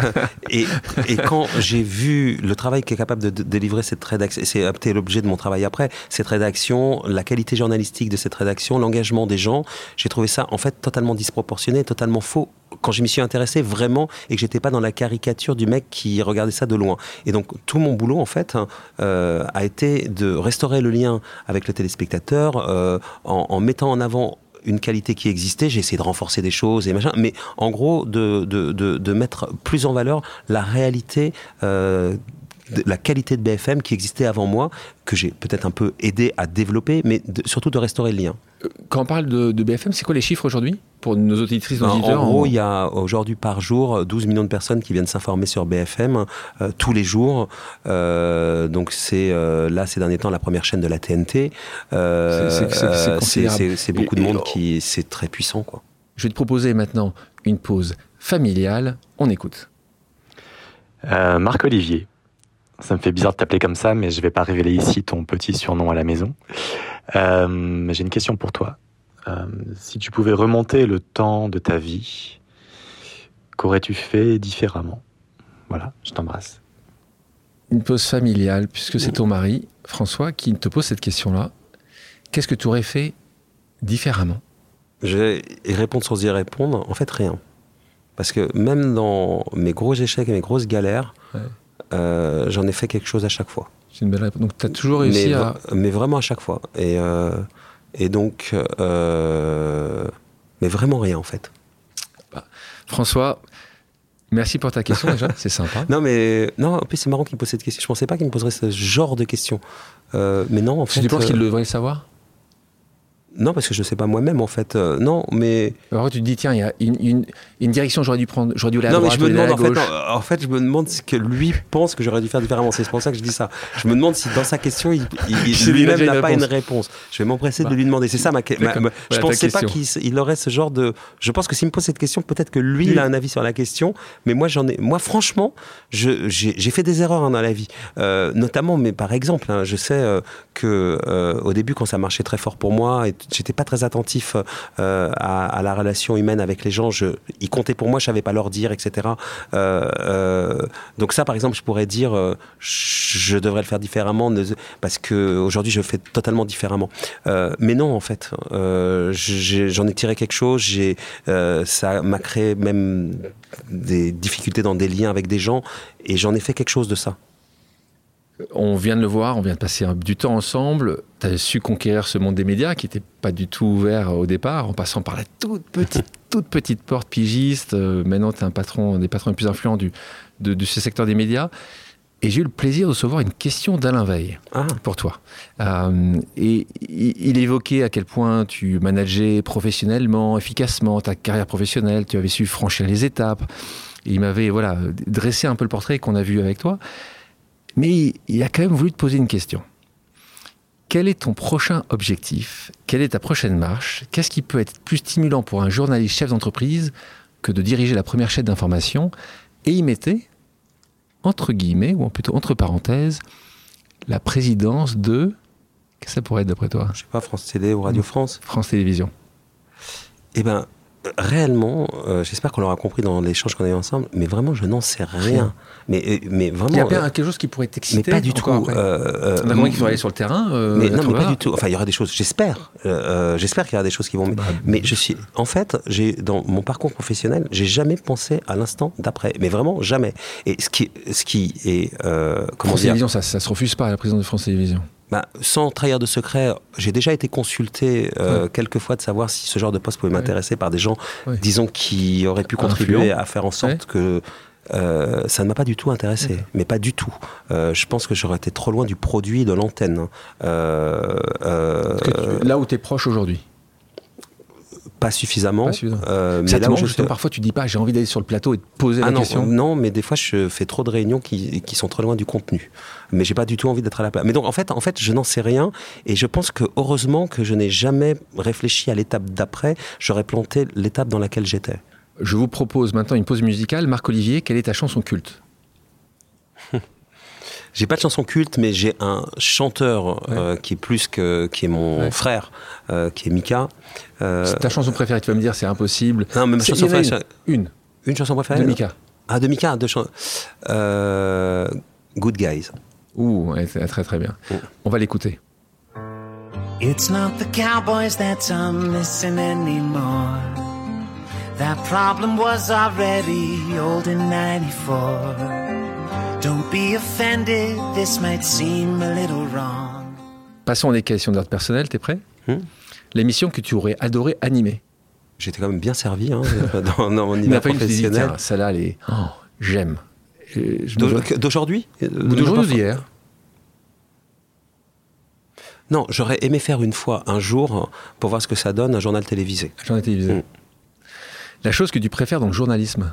et, et, quand j'ai vu le travail qu'est capable de, délivrer cette rédaction, c'est l'objet de mon travail après, cette rédaction, la qualité journalistique de cette rédaction, l'engagement des gens, j'ai trouvé ça en fait totalement disproportionné, totalement faux quand je m'y suis intéressé vraiment et que j'étais pas dans la caricature du mec qui regardait ça de loin. Et donc tout mon boulot en fait euh, a été de restaurer le lien avec le téléspectateur euh, en, mettant en avant une qualité qui existait, j'ai essayé de renforcer des choses et machin, mais en gros de, de, de, de mettre plus en valeur la réalité euh, la qualité de BFM qui existait avant moi, que j'ai peut-être un peu aidé à développer, mais surtout de restaurer le lien. Euh, quand on parle de, BFM, c'est quoi les chiffres aujourd'hui pour nos auditrices, nos auditeurs En gros, il y a aujourd'hui par jour 12 millions de personnes qui viennent s'informer sur BFM euh, tous les jours. Euh, donc c'est là ces derniers temps la première chaîne de la TNT. c'est beaucoup de monde qui c'est très puissant quoi. Je vais te proposer maintenant une pause familiale. On écoute. Marc Olivier, ça me fait bizarre de t'appeler comme ça, mais je vais pas révéler ici ton petit surnom à la maison. Euh, J'ai une question pour toi. Euh, si tu pouvais remonter le temps de ta vie, qu'aurais-tu fait différemment? Voilà, je t'embrasse. Une pause familiale, puisque c'est ton mari, François, qui te pose cette question-là. Qu'est-ce que tu aurais fait différemment? Je vais répondre sans y répondre. En fait, rien. Parce que même dans mes gros échecs et mes grosses galères, euh, j'en ai fait quelque chose à chaque fois. C'est une belle réponse. Donc tu as toujours réussi mais, à... Mais vraiment à chaque fois. Et, euh, et donc... Euh, mais vraiment rien en fait. Bah, François, merci pour ta question déjà, [laughs] c'est sympa. Non mais non, en plus c'est marrant qu'il pose cette question. Je pensais pas qu'il me poserait ce genre de questions. mais non, en fait. Tu penses qu'il devrait le savoir? Non, parce que je ne sais pas moi-même, en fait. Euh, non, mais. Alors, tu te dis, tiens, il y a une, une, direction, j'aurais dû prendre, j'aurais dû aller à non, droite, mais je me demande, en fait, en, fait, je me demande ce que lui pense que j'aurais dû faire différemment. C'est pour ça que je dis ça. Je me demande si dans sa question, il, [laughs] lui-même n'a pas une réponse. Je vais m'empresser de bah. lui demander. C'est ça ma, question. Je ne pensais pas qu'il aurait ce genre de. Je pense que s'il me pose cette question, peut-être que lui, il a un avis sur la question. Mais moi, j'en ai. Moi, franchement, j'ai fait des erreurs hein, dans la vie. Euh, notamment, mais par exemple, hein, je sais euh, que au début, quand ça marchait très fort pour moi, et j'étais pas très attentif euh, à, la relation humaine avec les gens. Je, ils comptaient pour moi, je savais pas leur dire, etc. Euh, euh, donc ça, par exemple, je pourrais dire, je devrais le faire différemment parce que aujourd'hui, je fais totalement différemment. mais non, en fait, j'en ai, ai, tiré quelque chose. J'ai, ça m'a créé même des difficultés dans des liens avec des gens, et j'en ai fait quelque chose de ça. On vient de le voir, on vient de passer du temps ensemble. Tu as su conquérir ce monde des médias qui n'était pas du tout ouvert au départ, en passant par la toute petite, [laughs] toute petite porte pigiste. Euh, maintenant, tu es un patron, des patrons les plus influents du, de, ce secteur des médias. Et j'ai eu le plaisir de recevoir une question d'Alain Veil ah. pour toi. Euh, et il évoquait à quel point tu manageais professionnellement, efficacement ta carrière professionnelle, tu avais su franchir les étapes. il m'avait voilà, dressé un peu le portrait qu'on a vu avec toi. Mais il a quand même voulu te poser une question. Quel est ton prochain objectif? Quelle est ta prochaine marche? Qu'est-ce qui peut être plus stimulant pour un journaliste chef d'entreprise que de diriger la première chaîne d'information? Et y mettait, entre guillemets, ou plutôt entre parenthèses, la présidence de... Qu'est-ce que ça pourrait être d'après toi? Je sais pas, France Télé ou Radio France. France Télévisions. Eh bien, réellement, euh, j'espère qu'on l'aura compris dans l'échange qu'on a eu ensemble, mais vraiment, je n'en sais rien. Mais, euh, mais vraiment. Il y a bien euh, quelque chose qui pourrait t'exciter. Mais pas du tout. Euh, on a qu'il faut aller sur le terrain. mais non, mais pas du tout. Enfin, il y aura des choses. J'espère. j'espère qu'il y aura des choses qui vont. Bah, mais je suis. En fait, j'ai dans mon parcours professionnel, j'ai jamais pensé à l'instant d'après. Mais vraiment jamais. Et ce qui, ce qui est. comment France Télévisions, ça, ça se refuse pas à la présidence de France Télévisions. Bah, sans trahir de secret, j'ai déjà été consulté euh, quelques fois de savoir si ce genre de poste pouvait m'intéresser par des gens, disons, qui auraient pu contribuer à faire en sorte que euh, ça ne m'a pas du tout intéressé, mais pas du tout. Euh, je pense que j'aurais été trop loin du produit, de l'antenne. là où tu es proche aujourd'hui pas suffisamment. Euh, mais là je parfois tu dis pas j'ai envie d'aller sur le plateau et de poser ah la non, question. Non, mais des fois je fais trop de réunions qui, qui sont trop loin du contenu. Mais j'ai pas du tout envie d'être à la place. Mais donc en fait, en fait, je n'en sais rien et je pense que heureusement que je n'ai jamais réfléchi à l'étape d'après. J'aurais planté l'étape dans laquelle j'étais. Je vous propose maintenant une pause musicale. Marc Olivier, quelle est ta chanson culte? J'ai pas de chanson culte, mais j'ai un chanteur euh, qui est plus que qui est mon frère, euh, qui est Mika. Euh, ta chanson préférée, tu vas me dire, c'est impossible. Non, mais ma chanson préférée, une. une. chanson préférée. De Mika. Ah, de Mika, de chansons. Good Guys. Ouh, très très bien. Mm. On va l'écouter. It's not the cowboys that I'm missing anymore. That problem was already old in 94. Don't be offended, this might seem a little wrong. Passons aux questions d'ordre personnel, t'es prêt hmm L'émission que tu aurais adoré animer J'étais quand même bien servi hein, dans, dans, mon [laughs] univers professionnel. Celle-là, elle est... Oh, j'aime. D'aujourd'hui Ou d'aujourd'hui d'hier Non, j'aurais aimé faire une fois, un jour, pour voir ce que ça donne, un journal télévisé. Un journal télévisé. Hmm. La chose que tu préfères dans le journalisme?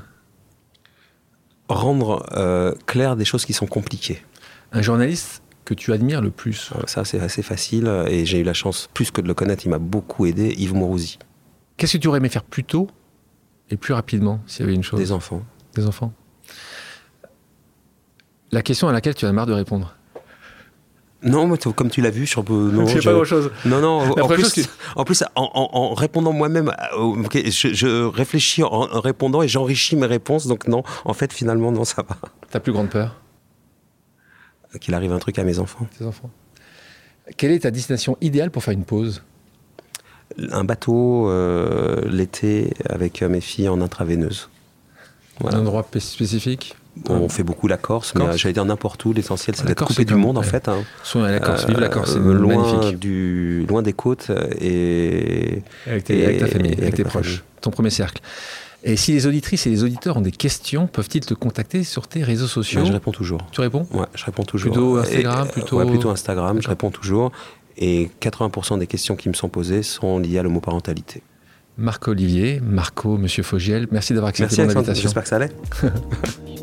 Rendre euh, clair des choses qui sont compliquées. Un journaliste que tu admires le plus euh, Ça, c'est assez facile et j'ai eu la chance, plus que de le connaître, il m'a beaucoup aidé, Yves Mourouzi. Qu'est-ce que tu aurais aimé faire plus tôt et plus rapidement, s'il y avait une chose? Des enfants. Des enfants. La question à laquelle tu as marre de répondre non, mais comme tu l'as vu, je sais pas grand-chose. Non, non. En plus, en plus, en, répondant moi-même, euh, je, réfléchis en, répondant et j'enrichis mes réponses. Donc non, en fait, finalement, non, ça va. Ta plus grande peur Qu'il arrive un truc à mes enfants. Tes enfants. Quelle est ta destination idéale pour faire une pause? Un bateau euh, l'été avec mes filles en intraveineuse. Un endroit spécifique? On fait beaucoup la Corse, mais j'allais dire n'importe où. L'essentiel, c'est d'être coupé du monde, en fait. Hein. la Corse, vive la Corse, euh, loin Du, loin des côtes et avec, ta famille, avec, tes proches, ton premier cercle. Et si les auditrices et les auditeurs ont des questions, peuvent-ils te contacter sur tes réseaux sociaux Je réponds toujours. Tu réponds Ouais, je réponds toujours. Plutôt Instagram, plutôt. plutôt Instagram. Je réponds toujours. Et 80% des questions qui me sont posées sont liées à l'homoparentalité. Marco Olivier, Marco, Monsieur Fogiel, merci d'avoir accepté mon invitation. J'espère que ça allait. [laughs]